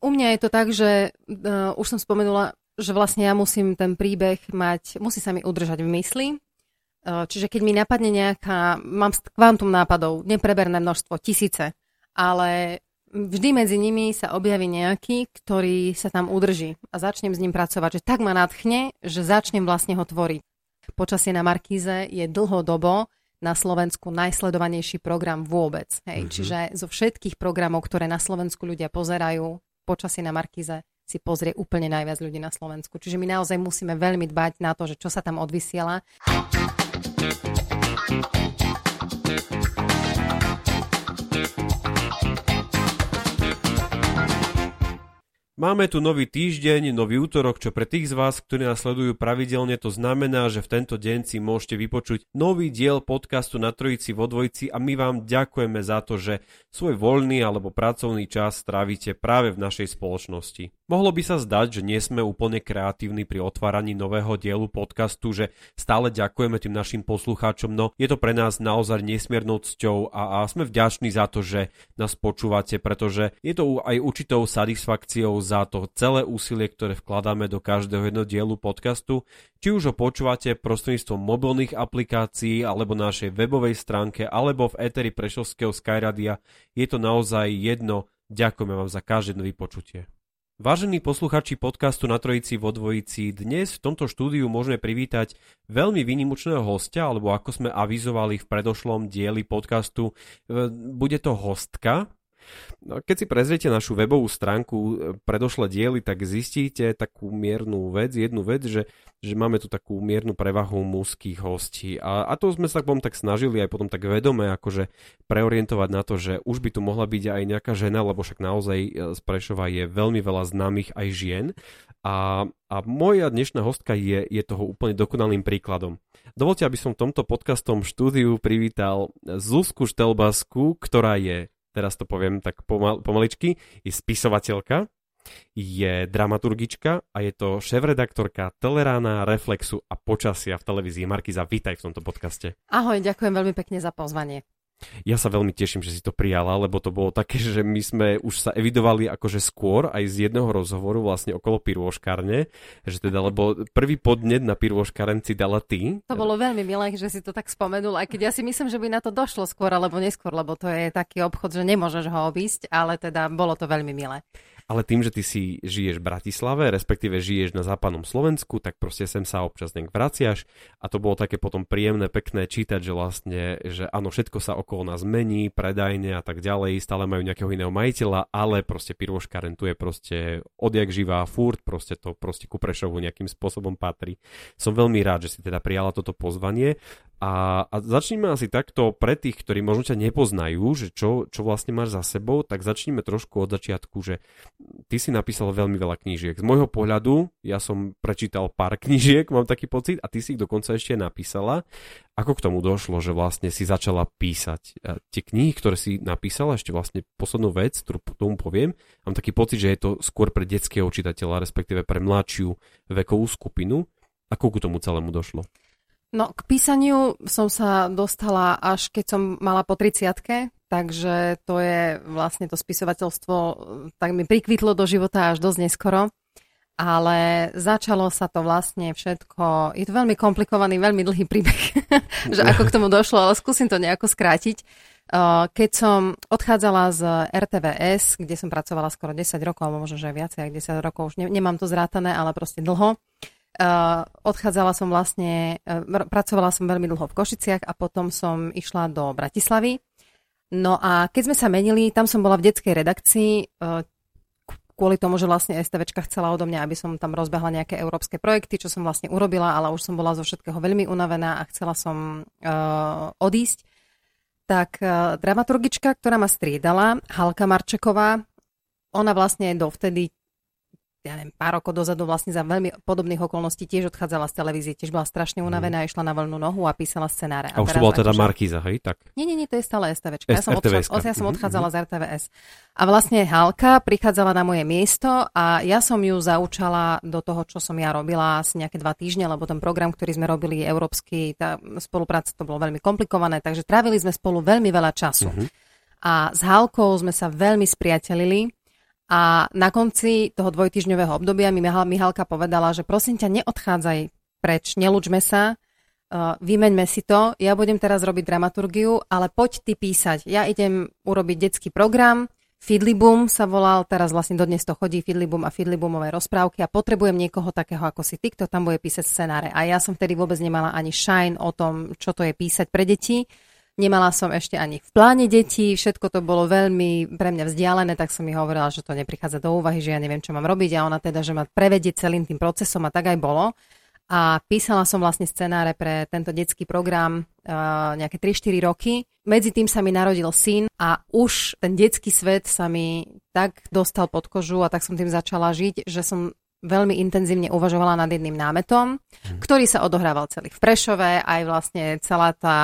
U mňa je to tak, že uh, už som spomenula, že vlastne ja musím ten príbeh mať, musí sa mi udržať v mysli. Uh, čiže keď mi napadne nejaká, mám kvantum nápadov, nepreberné množstvo, tisíce, ale vždy medzi nimi sa objaví nejaký, ktorý sa tam udrží a začnem s ním pracovať, že tak ma nadchne, že začnem vlastne ho tvoriť. Počasie na Markíze je dlhodobo na Slovensku najsledovanejší program vôbec. Hej. Mm-hmm. Čiže zo všetkých programov, ktoré na Slovensku ľudia pozerajú, počasie na Markíze si pozrie úplne najviac ľudí na Slovensku. Čiže my naozaj musíme veľmi dbať na to, že čo sa tam odvysiela. Máme tu nový týždeň, nový útorok, čo pre tých z vás, ktorí nás sledujú pravidelne, to znamená, že v tento deň si môžete vypočuť nový diel podcastu na Trojici vo Dvojici a my vám ďakujeme za to, že svoj voľný alebo pracovný čas strávite práve v našej spoločnosti. Mohlo by sa zdať, že nie sme úplne kreatívni pri otváraní nového dielu podcastu, že stále ďakujeme tým našim poslucháčom, no je to pre nás naozaj nesmiernou cťou a, a sme vďační za to, že nás počúvate, pretože je to aj určitou satisfakciou za to celé úsilie, ktoré vkladáme do každého jedného dielu podcastu, či už ho počúvate prostredníctvom mobilných aplikácií alebo našej webovej stránke alebo v Eteri Prešovského Skyradia, je to naozaj jedno. Ďakujeme vám za každé vypočutie. Vážení posluchači podcastu na Trojici vo Dvojici, dnes v tomto štúdiu môžeme privítať veľmi výnimočného hostia, alebo ako sme avizovali v predošlom dieli podcastu, e, bude to hostka, No, keď si prezriete našu webovú stránku e, predošle diely, tak zistíte takú miernu vec, jednu vec, že, že máme tu takú miernu prevahu mužských hostí. A, a to sme sa potom tak snažili aj potom tak vedome akože preorientovať na to, že už by tu mohla byť aj nejaká žena, lebo však naozaj e, z Prešova je veľmi veľa známych aj žien. A, a moja dnešná hostka je, je toho úplne dokonalým príkladom. Dovolte, aby som v tomto podcastom štúdiu privítal Zuzku Štelbasku, ktorá je teraz to poviem tak pomal, pomaličky, je spisovateľka, je dramaturgička a je to šéf-redaktorka Telerána, Reflexu a Počasia v televízii. Markiza, vítaj v tomto podcaste. Ahoj, ďakujem veľmi pekne za pozvanie. Ja sa veľmi teším, že si to prijala, lebo to bolo také, že my sme už sa evidovali akože skôr aj z jedného rozhovoru vlastne okolo pirôškarne, že teda, lebo prvý podnet na pirôškaren si dala ty. To bolo veľmi milé, že si to tak spomenul, aj keď ja si myslím, že by na to došlo skôr alebo neskôr, lebo to je taký obchod, že nemôžeš ho obísť, ale teda bolo to veľmi milé ale tým, že ty si žiješ v Bratislave, respektíve žiješ na západnom Slovensku, tak proste sem sa občas nejak vraciaš a to bolo také potom príjemné, pekné čítať, že vlastne, že áno, všetko sa okolo nás mení, predajne a tak ďalej, stále majú nejakého iného majiteľa, ale proste Piroškaren tu je proste odjak živá, furt, proste to proste ku Prešovu nejakým spôsobom patrí. Som veľmi rád, že si teda prijala toto pozvanie a, a začneme asi takto pre tých, ktorí možno ťa nepoznajú, že čo, čo vlastne máš za sebou, tak začneme trošku od začiatku, že ty si napísal veľmi veľa knížiek. Z môjho pohľadu, ja som prečítal pár knížiek, mám taký pocit, a ty si ich dokonca ešte napísala. Ako k tomu došlo, že vlastne si začala písať? A tie knihy, ktoré si napísala, ešte vlastne poslednú vec, ktorú tomu poviem, mám taký pocit, že je to skôr pre detského čitateľa, respektíve pre mladšiu vekovú skupinu. Ako k tomu celému došlo? No, k písaniu som sa dostala až keď som mala po 30 takže to je vlastne to spisovateľstvo, tak mi prikvitlo do života až dosť neskoro. Ale začalo sa to vlastne všetko, je to veľmi komplikovaný, veľmi dlhý príbeh, že ako k tomu došlo, ale skúsim to nejako skrátiť. Keď som odchádzala z RTVS, kde som pracovala skoro 10 rokov, alebo možno, že viacej, ako 10 rokov, už nemám to zrátané, ale proste dlho, Uh, odchádzala som vlastne, pracovala som veľmi dlho v Košiciach a potom som išla do Bratislavy. No a keď sme sa menili, tam som bola v detskej redakcii, uh, kvôli tomu, že vlastne STVčka chcela odo mňa, aby som tam rozbehla nejaké európske projekty, čo som vlastne urobila, ale už som bola zo všetkého veľmi unavená a chcela som uh, odísť. tak uh, dramaturgička, ktorá ma striedala, Halka Marčeková, ona vlastne dovtedy ja neviem, pár rokov dozadu vlastne za veľmi podobných okolností tiež odchádzala z televízie, tiež bola strašne unavená, mm. išla na voľnú nohu a písala scenáre. A, a už to bola teda akože... Markíza, hej? Tak. Nie, nie, nie, to je stále STVčka. Ja som, odchádzala, ja som odchádzala mm-hmm. z RTVS. A vlastne Halka prichádzala na moje miesto a ja som ju zaučala do toho, čo som ja robila asi nejaké dva týždne, lebo ten program, ktorý sme robili európsky, tá spolupráca to bolo veľmi komplikované, takže trávili sme spolu veľmi veľa času. Mm-hmm. A s Halkou sme sa veľmi spriatelili a na konci toho dvojtyžňového obdobia mi Mihalka povedala, že prosím ťa, neodchádzaj preč, nelúčme sa, uh, vymeňme si to, ja budem teraz robiť dramaturgiu, ale poď ty písať. Ja idem urobiť detský program, Fidlibum sa volal, teraz vlastne dodnes to chodí Fidlibum a Fidlibumové rozprávky a potrebujem niekoho takého ako si ty, kto tam bude písať scenáre. A ja som vtedy vôbec nemala ani shine o tom, čo to je písať pre deti. Nemala som ešte ani v pláne detí, všetko to bolo veľmi pre mňa vzdialené, tak som mi hovorila, že to neprichádza do úvahy, že ja neviem, čo mám robiť a ona teda, že ma prevedie celým tým procesom a tak aj bolo. A písala som vlastne scenáre pre tento detský program uh, nejaké 3-4 roky. Medzi tým sa mi narodil syn a už ten detský svet sa mi tak dostal pod kožu a tak som tým začala žiť, že som veľmi intenzívne uvažovala nad jedným námetom, hmm. ktorý sa odohrával celý v Prešove, aj vlastne celá tá,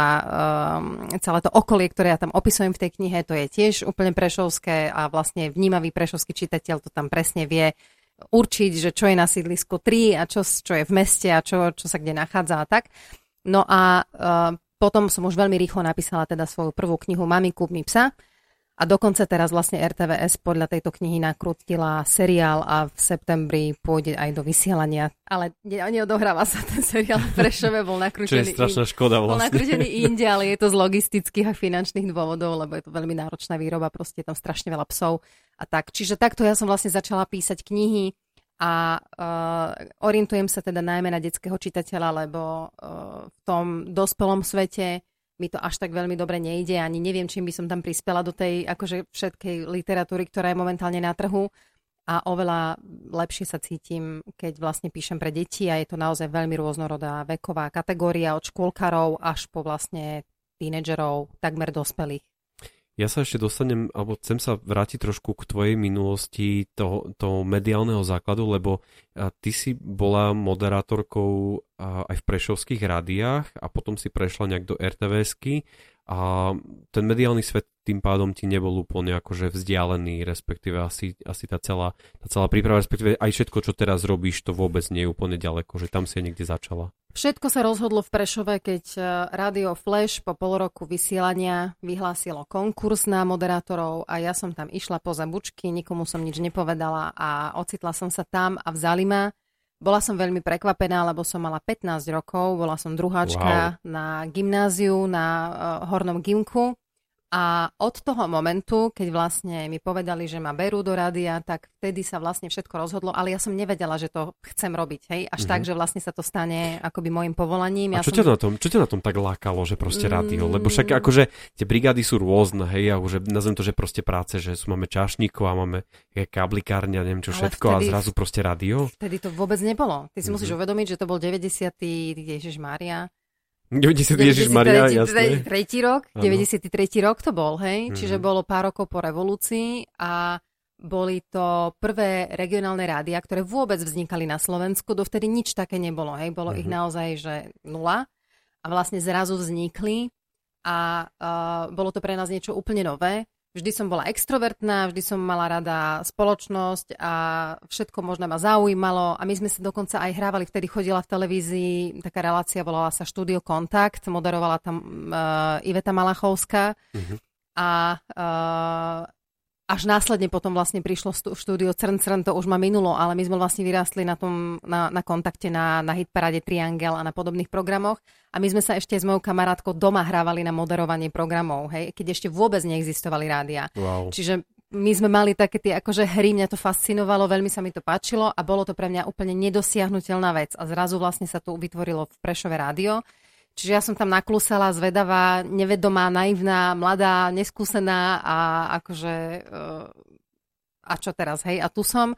um, celé to okolie, ktoré ja tam opisujem v tej knihe, to je tiež úplne prešovské a vlastne vnímavý prešovský čitateľ to tam presne vie určiť, že čo je na sídlisku 3 a čo, čo je v meste a čo, čo sa kde nachádza a tak. No a uh, potom som už veľmi rýchlo napísala teda svoju prvú knihu Mami, kúp mi psa, a dokonca teraz vlastne RTVS podľa tejto knihy nakrútila seriál a v septembri pôjde aj do vysielania. Ale neodohráva sa ten seriál v Prešove, bol nakrútený, Čo je strašná škoda vlastne. Bol nakrútený inde, ale je to z logistických a finančných dôvodov, lebo je to veľmi náročná výroba, proste je tam strašne veľa psov a tak. Čiže takto ja som vlastne začala písať knihy a uh, orientujem sa teda najmä na detského čitateľa, lebo uh, v tom dospelom svete mi to až tak veľmi dobre nejde, ani neviem, čím by som tam prispela do tej akože všetkej literatúry, ktorá je momentálne na trhu a oveľa lepšie sa cítim, keď vlastne píšem pre deti a je to naozaj veľmi rôznorodá veková kategória od škôlkarov až po vlastne tínedžerov, takmer dospelých. Ja sa ešte dostanem, alebo chcem sa vrátiť trošku k tvojej minulosti toho, toho mediálneho základu, lebo ty si bola moderátorkou aj v prešovských rádiách a potom si prešla nejak do RTVSky a ten mediálny svet tým pádom ti nebol úplne akože vzdialený, respektíve asi, asi tá, celá, tá celá príprava, respektíve aj všetko, čo teraz robíš, to vôbec nie je úplne ďaleko, že tam si niekde začala. Všetko sa rozhodlo v Prešove, keď e, Radio Flash po pol roku vysielania vyhlásilo konkurs na moderátorov a ja som tam išla po zabučky, nikomu som nič nepovedala a ocitla som sa tam a vzali ma bola som veľmi prekvapená, lebo som mala 15 rokov, bola som druháčka wow. na gymnáziu, na uh, Hornom Gimku a od toho momentu, keď vlastne mi povedali, že ma berú do rádia, tak vtedy sa vlastne všetko rozhodlo, ale ja som nevedela, že to chcem robiť, hej, až mm-hmm. tak, že vlastne sa to stane akoby môjim povolaním. Ja a čo, som... ťa na tom, čo ťa na tom tak lákalo, že proste rádio? Mm... Lebo však akože tie brigády sú rôzne, hej, a už nazvem to, že proste práce, že sú, máme čašníkov a máme kablikárňa, neviem čo ale všetko vtedy, a zrazu proste rádio. Vtedy to vôbec nebolo. Ty si mm-hmm. musíš uvedomiť, že to bol 90. Ježiš Mária 90. Ježiš Maria, jasné. 93. rok, ano. 93. rok to bol, hej? Mm-hmm. Čiže bolo pár rokov po revolúcii a boli to prvé regionálne rádia, ktoré vôbec vznikali na Slovensku. Dovtedy nič také nebolo, hej? Bolo mm-hmm. ich mhm. naozaj, že nula. A vlastne zrazu vznikli a uh, bolo to pre nás niečo úplne nové. Vždy som bola extrovertná, vždy som mala rada spoločnosť a všetko možno ma zaujímalo. A my sme sa dokonca aj hrávali, vtedy chodila v televízii taká relácia, volala sa Studio Kontakt, moderovala tam uh, Iveta Malachovská. Uh-huh. A uh, až následne potom vlastne prišlo štúdio Crn Crn, to už ma minulo, ale my sme vlastne vyrástli na, tom, na, na kontakte na, na hitparade Triangel a na podobných programoch a my sme sa ešte s mojou kamarátkou doma hrávali na moderovanie programov, hej, keď ešte vôbec neexistovali rádia. Wow. Čiže my sme mali také tie akože hry, mňa to fascinovalo, veľmi sa mi to páčilo a bolo to pre mňa úplne nedosiahnutelná vec a zrazu vlastne sa tu vytvorilo v Prešove rádio Čiže ja som tam naklusala, zvedavá, nevedomá, naivná, mladá, neskúsená a akože... Uh, a čo teraz, hej? A tu som.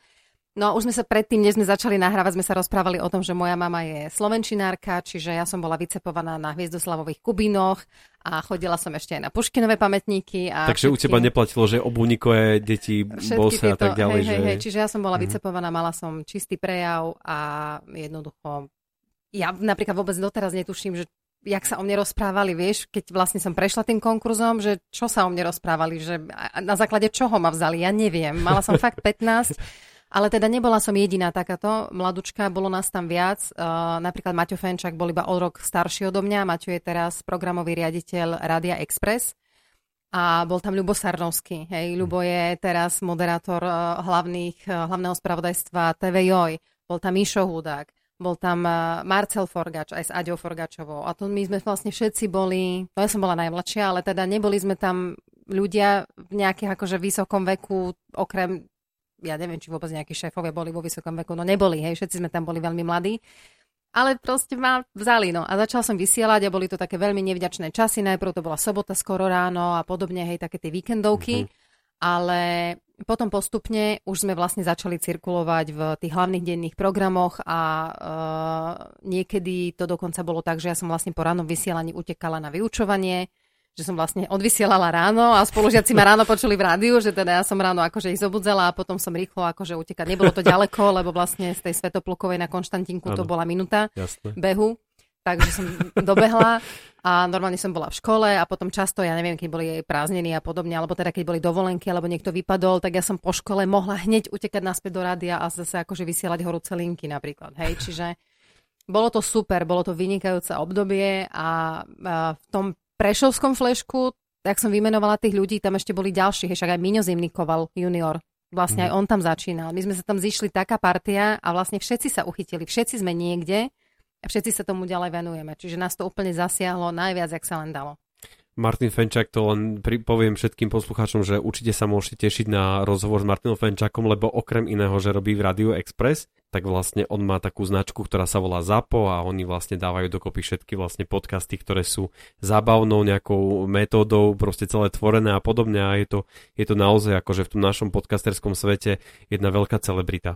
No už sme sa predtým, než sme začali nahrávať, sme sa rozprávali o tom, že moja mama je slovenčinárka, čiže ja som bola vycepovaná na hviezdoslavových kubínoch a chodila som ešte aj na Puškinové pamätníky. A Takže všetky... u teba neplatilo, že obuvníkové deti, bose a tak ďalej. Hej, že... hej, hej, čiže ja som bola uh-huh. vycepovaná, mala som čistý prejav a jednoducho ja napríklad vôbec doteraz netuším, že jak sa o mne rozprávali, vieš, keď vlastne som prešla tým konkurzom, že čo sa o mne rozprávali, že na základe čoho ma vzali, ja neviem. Mala som fakt 15, ale teda nebola som jediná takáto mladučka, bolo nás tam viac. Uh, napríklad Maťo Fenčak bol iba o rok starší odo mňa, Maťo je teraz programový riaditeľ Radia Express a bol tam Ľubo Sarnovský. Hej, Ľubo je teraz moderátor uh, hlavných, uh, hlavného spravodajstva TV Joj. Bol tam Mišo Hudák bol tam eh, Marcel Forgač aj s Aďou Forgačovou. A to my sme vlastne všetci boli, no ja som bola najmladšia, ale teda neboli sme tam ľudia v nejakých akože vysokom veku, okrem, ja neviem, či vôbec nejakí šéfovia boli vo vysokom veku, no neboli, hej, všetci sme tam boli veľmi mladí. Ale proste ma vzali, no. A začal som vysielať a boli to také veľmi nevďačné časy. Najprv to bola sobota skoro ráno a podobne, hej, také tie víkendovky. Mm-hmm ale potom postupne už sme vlastne začali cirkulovať v tých hlavných denných programoch a uh, niekedy to dokonca bolo tak, že ja som vlastne po ránom vysielaní utekala na vyučovanie, že som vlastne odvysielala ráno a spolužiaci ma ráno počuli v rádiu, že teda ja som ráno akože ich zobudzala a potom som rýchlo akože utekať. Nebolo to ďaleko, lebo vlastne z tej Svetoplukovej na Konštantinku to bola minúta Jasne. behu takže som dobehla a normálne som bola v škole a potom často, ja neviem, keď boli jej prázdniny a podobne, alebo teda keď boli dovolenky, alebo niekto vypadol, tak ja som po škole mohla hneď utekať naspäť do rádia a zase akože vysielať horúce linky napríklad, hej, čiže bolo to super, bolo to vynikajúce obdobie a, a v tom prešovskom flešku, tak som vymenovala tých ľudí, tam ešte boli ďalší, však aj Miňo Zimnikoval, junior, vlastne mm. aj on tam začínal. My sme sa tam zišli taká partia a vlastne všetci sa uchytili, všetci sme niekde všetci sa tomu ďalej venujeme. Čiže nás to úplne zasiahlo najviac, jak sa len dalo. Martin Fenčák, to len poviem všetkým poslucháčom, že určite sa môžete tešiť na rozhovor s Martinom Fenčákom, lebo okrem iného, že robí v Radio Express, tak vlastne on má takú značku, ktorá sa volá ZAPO a oni vlastne dávajú dokopy všetky vlastne podcasty, ktoré sú zábavnou nejakou metódou, proste celé tvorené a podobne a je to, je to naozaj akože v tom našom podcasterskom svete jedna veľká celebrita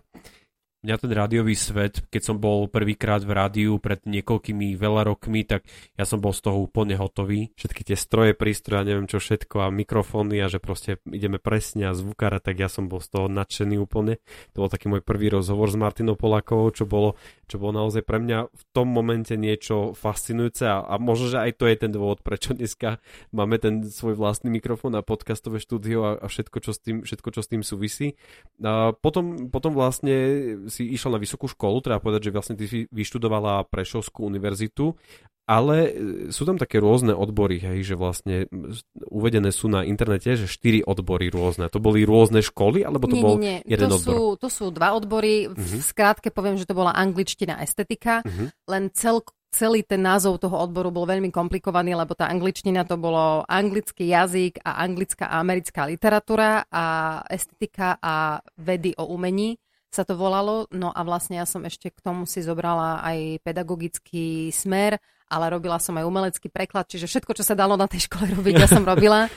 mňa ten rádiový svet, keď som bol prvýkrát v rádiu pred niekoľkými veľa rokmi, tak ja som bol z toho úplne hotový. Všetky tie stroje, prístroje, neviem čo všetko a mikrofóny a že proste ideme presne a zvukára, tak ja som bol z toho nadšený úplne. To bol taký môj prvý rozhovor s Martinou Polakovou, čo bolo, čo bolo naozaj pre mňa v tom momente niečo fascinujúce a, a možno, že aj to je ten dôvod, prečo dneska máme ten svoj vlastný mikrofón a podcastové štúdio a, a všetko, čo s tým, všetko, čo s tým súvisí. A potom, potom vlastne si išla na vysokú školu, treba povedať, že vlastne ty si vyštudovala Prešovskú univerzitu, ale e, sú tam také rôzne odbory, hej, že vlastne uvedené sú na internete, že štyri odbory rôzne. To boli rôzne školy, alebo to nie, bol nie, nie. jeden to odbor? Sú, to sú dva odbory. Uh-huh. V skrátke poviem, že to bola angličtina estetika, uh-huh. len cel, celý ten názov toho odboru bol veľmi komplikovaný, lebo tá angličtina to bolo anglický jazyk a anglická a americká literatúra a estetika a vedy o umení sa to volalo. No a vlastne ja som ešte k tomu si zobrala aj pedagogický smer, ale robila som aj umelecký preklad, čiže všetko, čo sa dalo na tej škole robiť, ja som robila.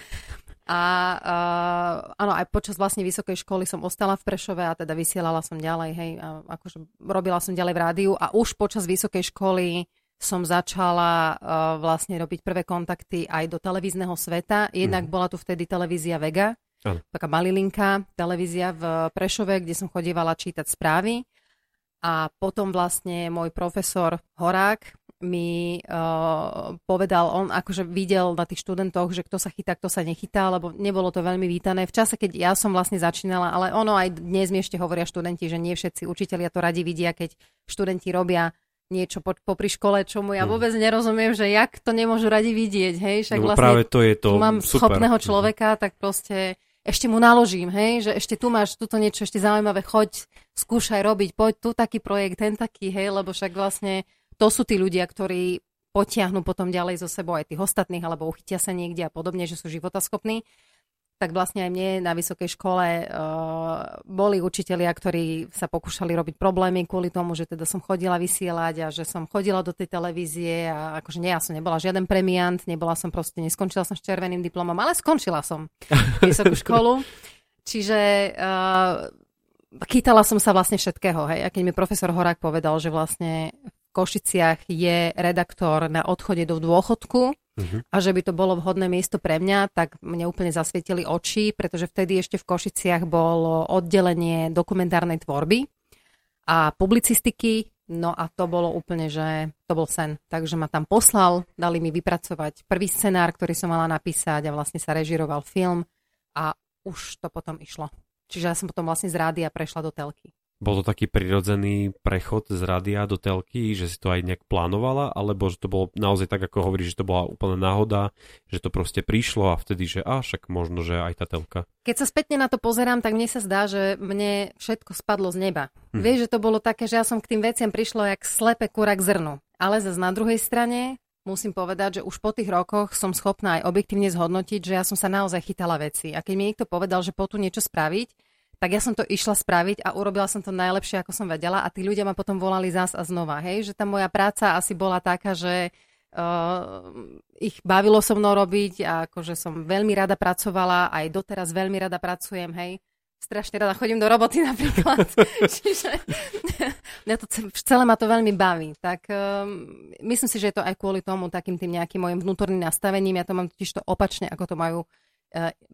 A uh, áno, aj počas vlastne vysokej školy som ostala v Prešove a teda vysielala som ďalej, hej, a akože robila som ďalej v rádiu a už počas vysokej školy som začala uh, vlastne robiť prvé kontakty aj do televízneho sveta. Jednak mm. bola tu vtedy televízia Vega, ano. taká malilinka televízia v Prešove, kde som chodievala čítať správy. A potom vlastne môj profesor Horák mi uh, povedal, on akože videl na tých študentoch, že kto sa chytá, kto sa nechytá, lebo nebolo to veľmi vítané. V čase, keď ja som vlastne začínala, ale ono aj dnes mi ešte hovoria študenti, že nie všetci učitelia to radi vidia, keď študenti robia niečo po, popri škole, čo mu ja hm. vôbec nerozumiem, že jak to nemôžu radi vidieť, hej, však no, vlastne práve to je to mám super. schopného mhm. človeka, tak proste ešte mu naložím, hej, že ešte tu máš tuto niečo ešte zaujímavé, choď, skúšaj robiť, poď tu taký projekt, ten taký, hej, lebo však vlastne to sú tí ľudia, ktorí potiahnu potom ďalej zo sebou aj tých ostatných, alebo uchytia sa niekde a podobne, že sú životaschopní tak vlastne aj mne na vysokej škole uh, boli učitelia, ktorí sa pokúšali robiť problémy kvôli tomu, že teda som chodila vysielať a že som chodila do tej televízie a akože nie, ja som nebola žiaden premiant, nebola som proste, neskončila som s červeným diplomom, ale skončila som vysokú školu. Čiže uh, chytala som sa vlastne všetkého, hej. A keď mi profesor Horák povedal, že vlastne v Košiciach je redaktor na odchode do dôchodku uh-huh. a že by to bolo vhodné miesto pre mňa, tak mne úplne zasvietili oči, pretože vtedy ešte v Košiciach bolo oddelenie dokumentárnej tvorby a publicistiky, no a to bolo úplne, že to bol sen. Takže ma tam poslal, dali mi vypracovať prvý scenár, ktorý som mala napísať a vlastne sa režiroval film a už to potom išlo. Čiže ja som potom vlastne z rádia prešla do telky. Bol to taký prirodzený prechod z rádia do telky, že si to aj nejak plánovala, alebo že to bolo naozaj tak, ako hovoríš, že to bola úplná náhoda, že to proste prišlo a vtedy, že a však možno, že aj tá telka. Keď sa spätne na to pozerám, tak mne sa zdá, že mne všetko spadlo z neba. Hm. Vieš, že to bolo také, že ja som k tým veciam prišlo jak slepe kura k zrnu. Ale zase na druhej strane musím povedať, že už po tých rokoch som schopná aj objektívne zhodnotiť, že ja som sa naozaj chytala veci. A keď mi niekto povedal, že po tu niečo spraviť, tak ja som to išla spraviť a urobila som to najlepšie, ako som vedela a tí ľudia ma potom volali zás a znova, hej, že tá moja práca asi bola taká, že uh, ich bavilo so mnou robiť a akože som veľmi rada pracovala, aj doteraz veľmi rada pracujem, hej strašne rada chodím do roboty napríklad. Čiže mňa to celé ma to veľmi baví. Tak um, myslím si, že je to aj kvôli tomu takým tým nejakým mojim vnútorným nastavením. Ja to mám totiž to opačne, ako to majú E,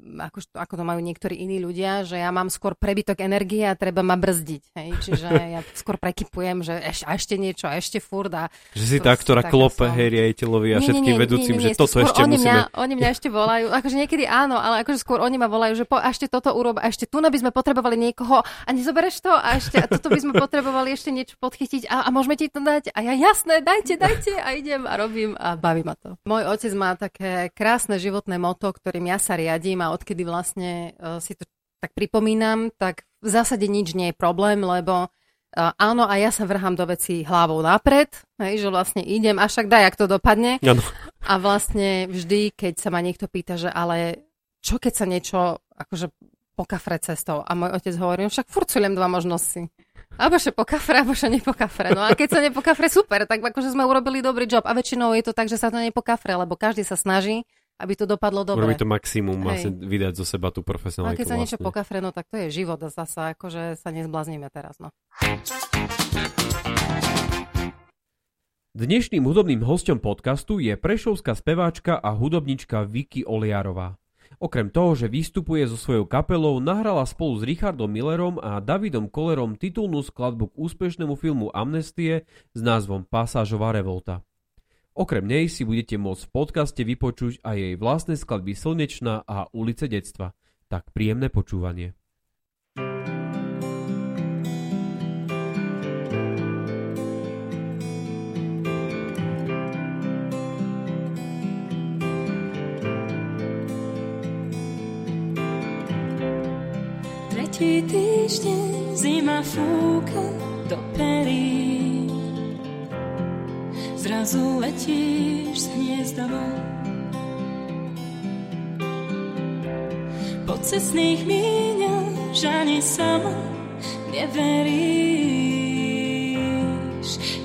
ako, ako to majú niektorí iní ľudia, že ja mám skôr prebytok energie a treba ma brzdiť. Hej? Čiže ja skôr prekypujem, že eš, a ešte niečo, a ešte furt. A že si tá, ktorá klope som... hej riaditeľovi a nie, všetkým nie, nie, vedúcim, nie, nie, nie, že toto ešte oni musíme... Mňa, oni mňa ešte volajú, akože niekedy áno, ale akože skôr oni ma volajú, že po, a ešte toto urob, a ešte tu by sme potrebovali niekoho a nezobereš to a ešte a toto by sme potrebovali ešte niečo podchytiť a, a môžeme ti to dať a ja jasné, dajte, dajte a idem a robím a baví ma to. Môj otec má také krásne životné moto, ktorým ja sa riadím a odkedy vlastne uh, si to tak pripomínam, tak v zásade nič nie je problém, lebo uh, áno, a ja sa vrhám do veci hlavou napred, hej, že vlastne idem, a však daj, ak to dopadne. Ano. A vlastne vždy, keď sa ma niekto pýta, že ale čo keď sa niečo akože po kafre cestou a môj otec hovorí, no však furt len dva možnosti. Alebo že po kafre, alebo že nepo kafre. No a keď sa nepo kafre, super, tak akože sme urobili dobrý job. A väčšinou je to tak, že sa to nepo kafre, lebo každý sa snaží aby to dopadlo dobre. Urobiť to maximum, Hej. vlastne vydať zo seba tú profesionálku. A keď sa vlastne. niečo pokafre, no tak to je život a zasa akože sa nezbláznime teraz. No. Dnešným hudobným hostom podcastu je prešovská speváčka a hudobnička Vicky Oliarová. Okrem toho, že vystupuje so svojou kapelou, nahrala spolu s Richardom Millerom a Davidom Kollerom titulnú skladbu k úspešnému filmu Amnestie s názvom Pasážová revolta. Okrem nej si budete môcť v podcaste vypočuť aj jej vlastné skladby Slnečná a Ulice detstva. Tak príjemné počúvanie. Tretí týždeň zima fúka do perí Zrazu letíš z hniezda von. Po cestných míňaš ani sama neveríš,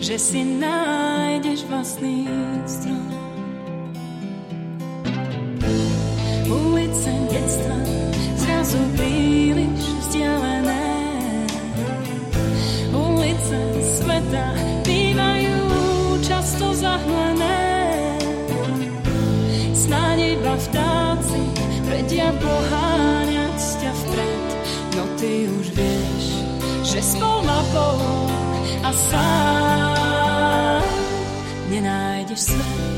že si nájdeš vlastný strom. Vedia poháňať ťa vpred. No ty už vieš, že spol na pol a sám nenájdeš svet.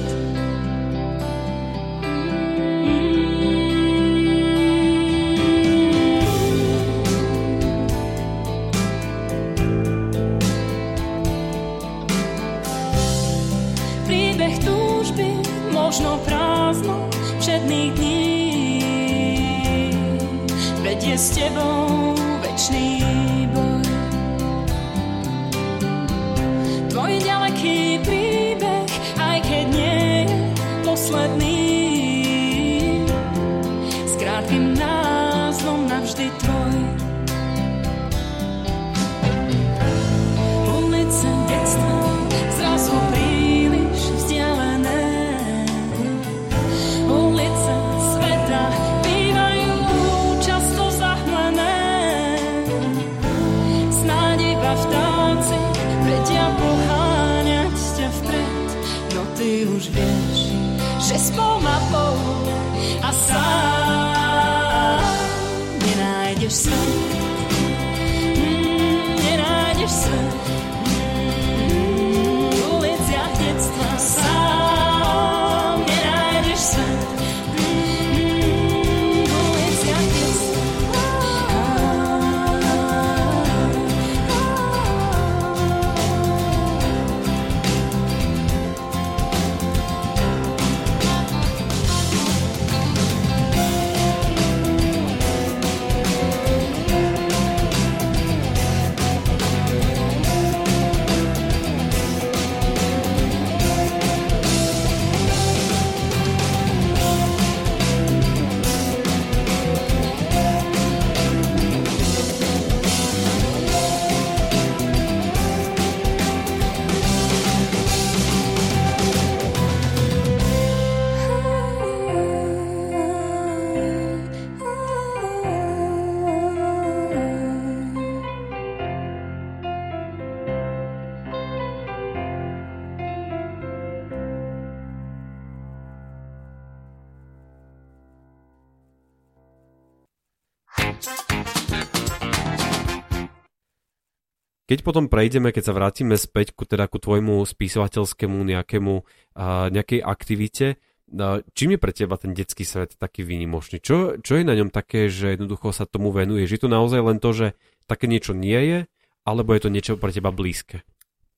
Keď potom prejdeme, keď sa vrátime späť ku, teda ku tvojmu spisovateľskému nejakému, uh, nejakej aktivite, uh, čím je pre teba ten detský svet taký výnimočný? Čo, čo je na ňom také, že jednoducho sa tomu venuje? Je to naozaj len to, že také niečo nie je, alebo je to niečo pre teba blízke?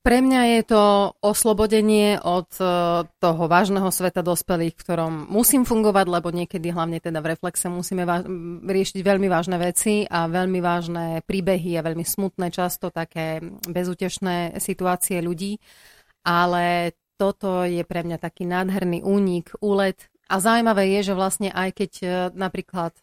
Pre mňa je to oslobodenie od e, toho vážneho sveta dospelých, v ktorom musím fungovať, lebo niekedy hlavne teda v reflexe musíme váž- riešiť veľmi vážne veci a veľmi vážne príbehy a veľmi smutné, často také bezútešné situácie ľudí. Ale toto je pre mňa taký nádherný únik, úlet. A zaujímavé je, že vlastne aj keď e, napríklad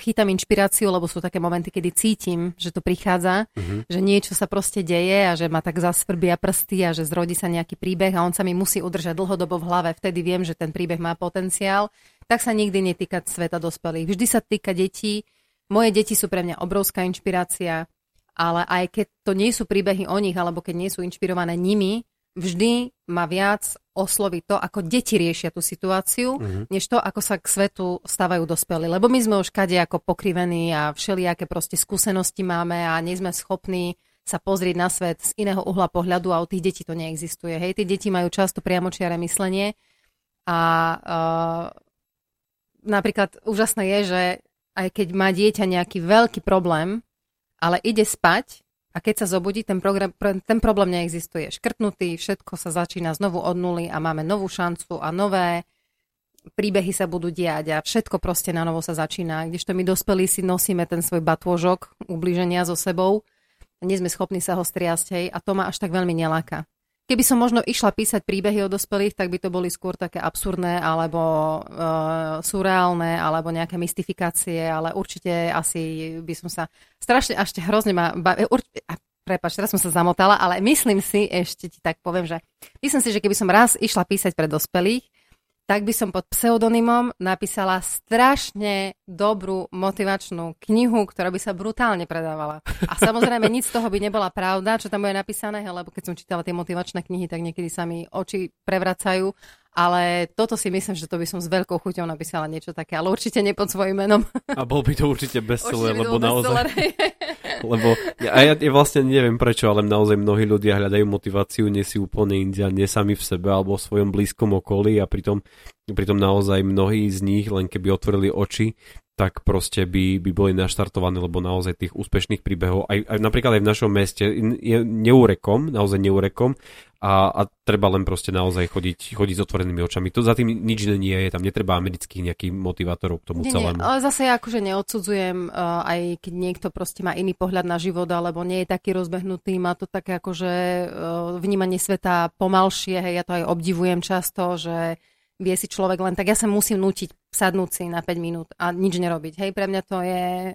chytám inšpiráciu, lebo sú také momenty, kedy cítim, že to prichádza, Mhm. že niečo sa proste deje a že ma tak zasvrbia prsty a že zrodí sa nejaký príbeh a on sa mi musí udržať dlhodobo v hlave. Vtedy viem, že ten príbeh má potenciál. Tak sa nikdy netýka sveta dospelých. Vždy sa týka detí. Moje deti sú pre mňa obrovská inšpirácia, ale aj keď to nie sú príbehy o nich, alebo keď nie sú inšpirované nimi, vždy ma viac osloví to, ako deti riešia tú situáciu, Mhm. než to, ako sa k svetu stávajú dospelí. Lebo my sme už kade ako pokrivení a všelijaké proste skúsenosti máme a nie sme schopní sa pozrieť na svet z iného uhla pohľadu a u tých detí to neexistuje. Hej, tie deti majú často priamočiare myslenie a uh, napríklad úžasné je, že aj keď má dieťa nejaký veľký problém, ale ide spať a keď sa zobudí, ten, program, pr- ten problém neexistuje. Škrtnutý, všetko sa začína znovu od nuly a máme novú šancu a nové príbehy sa budú diať a všetko proste na novo sa začína. Kdežto my dospelí si nosíme ten svoj batôžok ubliženia so sebou, nie sme schopní sa ho striasť, hej, a to ma až tak veľmi neláka. Keby som možno išla písať príbehy o dospelých, tak by to boli skôr také absurdné alebo uh, surreálne alebo nejaké mystifikácie, ale určite asi by som sa strašne až hrozne ma. Určite, a Prepač, teraz som sa zamotala, ale myslím si, ešte ti tak poviem, že myslím si, že keby som raz išla písať pre dospelých, tak by som pod pseudonymom napísala strašne dobrú motivačnú knihu, ktorá by sa brutálne predávala. A samozrejme nic z toho by nebola pravda, čo tam bude napísané, lebo keď som čítala tie motivačné knihy, tak niekedy sa mi oči prevracajú. Ale toto si myslím, že to by som s veľkou chuťou napísala niečo také, ale určite nie pod svojím menom. A bol by to určite bestseller, lebo naozaj... Lebo ja, ja, ja vlastne neviem prečo, ale naozaj mnohí ľudia hľadajú motiváciu nie si úplne india, nie sami v sebe alebo v svojom blízkom okolí a pritom, pritom naozaj mnohí z nich, len keby otvorili oči, tak proste by, by boli naštartovaní, lebo naozaj tých úspešných príbehov, aj, aj napríklad aj v našom meste, je neurekom, naozaj neurekom a, a treba len proste naozaj chodiť, chodiť s otvorenými očami. To za tým nič nie je, tam netreba amerických nejakých motivátorov k tomu Nie, nie, celému. ale zase ja akože neodsudzujem, uh, aj keď niekto proste má iný pohľad na život, alebo nie je taký rozbehnutý, má to také akože uh, vnímanie sveta pomalšie, hej, ja to aj obdivujem často, že vie si človek len tak, ja sa musím nútiť sadnúť si na 5 minút a nič nerobiť, hej, pre mňa to je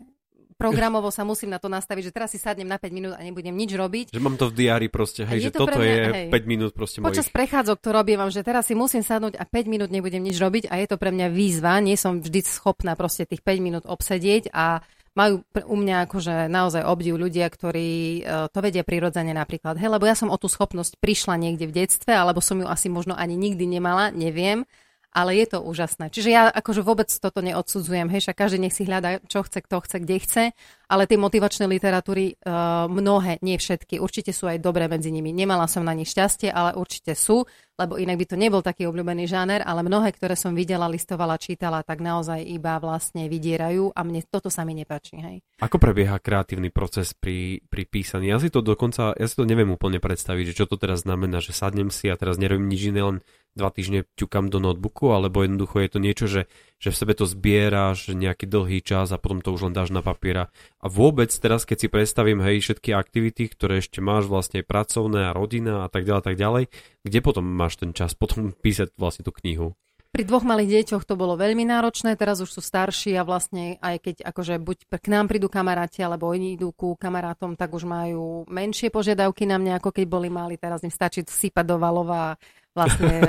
programovo sa musím na to nastaviť, že teraz si sadnem na 5 minút a nebudem nič robiť. Že mám to v diári proste, hej, Je že to toto mňa- je hej. 5 minút proste Počas mojich. prechádzok to robím že teraz si musím sadnúť a 5 minút nebudem nič robiť a je to pre mňa výzva. Nie som vždy schopná proste tých 5 minút obsedieť a majú u mňa akože naozaj obdiv ľudia, ktorí uh, to vedia prirodzene napríklad. Hej, lebo ja som o tú schopnosť prišla niekde v detstve, alebo som ju asi možno ani nikdy nemala, neviem. Ale je to úžasné. Čiže ja akože vôbec toto neodsudzujem, hej, však každý nech si hľada, čo chce, kto chce, kde chce, ale tie motivačné literatúry, uh, mnohé, nie všetky, určite sú aj dobré medzi nimi. Nemala som na nich šťastie, ale určite sú, lebo inak by to nebol taký obľúbený žáner, ale mnohé, ktoré som videla, listovala, čítala, tak naozaj iba vlastne vydierajú a mne toto sa mi nepáči, hej. Ako prebieha kreatívny proces pri, pri písaní? Ja si to dokonca, ja si to neviem úplne predstaviť, že čo to teraz znamená, že sadnem si a teraz nerobím nič iné, len dva týždne ťukam do notebooku, alebo jednoducho je to niečo, že, že v sebe to zbieraš nejaký dlhý čas a potom to už len dáš na papiera. A vôbec teraz, keď si predstavím, hej, všetky aktivity, ktoré ešte máš vlastne pracovné a rodina a tak ďalej, tak ďalej, kde potom máš ten čas potom písať vlastne tú knihu? Pri dvoch malých deťoch to bolo veľmi náročné, teraz už sú starší a vlastne aj keď akože buď k nám prídu kamaráti, alebo oni idú ku kamarátom, tak už majú menšie požiadavky na mňa, ako keď boli mali. Teraz im stačí sypať do valova vlastne e,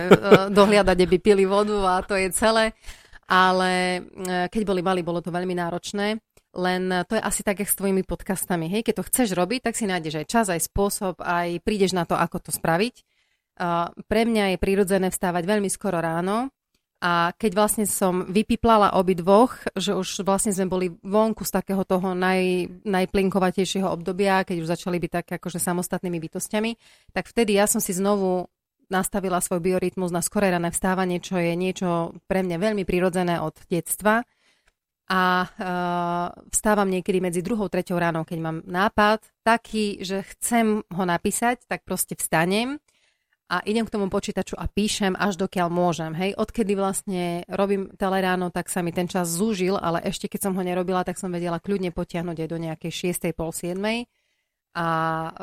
dohliadať, aby pili vodu a to je celé. Ale e, keď boli mali, bolo to veľmi náročné. Len to je asi tak, jak s tvojimi podcastami. Hej, keď to chceš robiť, tak si nájdeš aj čas, aj spôsob, aj prídeš na to, ako to spraviť. Pre mňa je prirodzené vstávať veľmi skoro ráno a keď vlastne som vypiplala obidvoch, že už vlastne sme boli vonku z takého toho naj, najplinkovatejšieho obdobia, keď už začali byť tak akože samostatnými bytostiami, tak vtedy ja som si znovu nastavila svoj biorytmus na skoré rané vstávanie, čo je niečo pre mňa veľmi prirodzené od detstva. A uh, vstávam niekedy medzi druhou, treťou ráno, keď mám nápad taký, že chcem ho napísať, tak proste vstanem a idem k tomu počítaču a píšem až dokiaľ môžem. Hej, odkedy vlastne robím teleráno, tak sa mi ten čas zúžil, ale ešte keď som ho nerobila, tak som vedela kľudne potiahnuť aj do nejakej 6. pol 7. A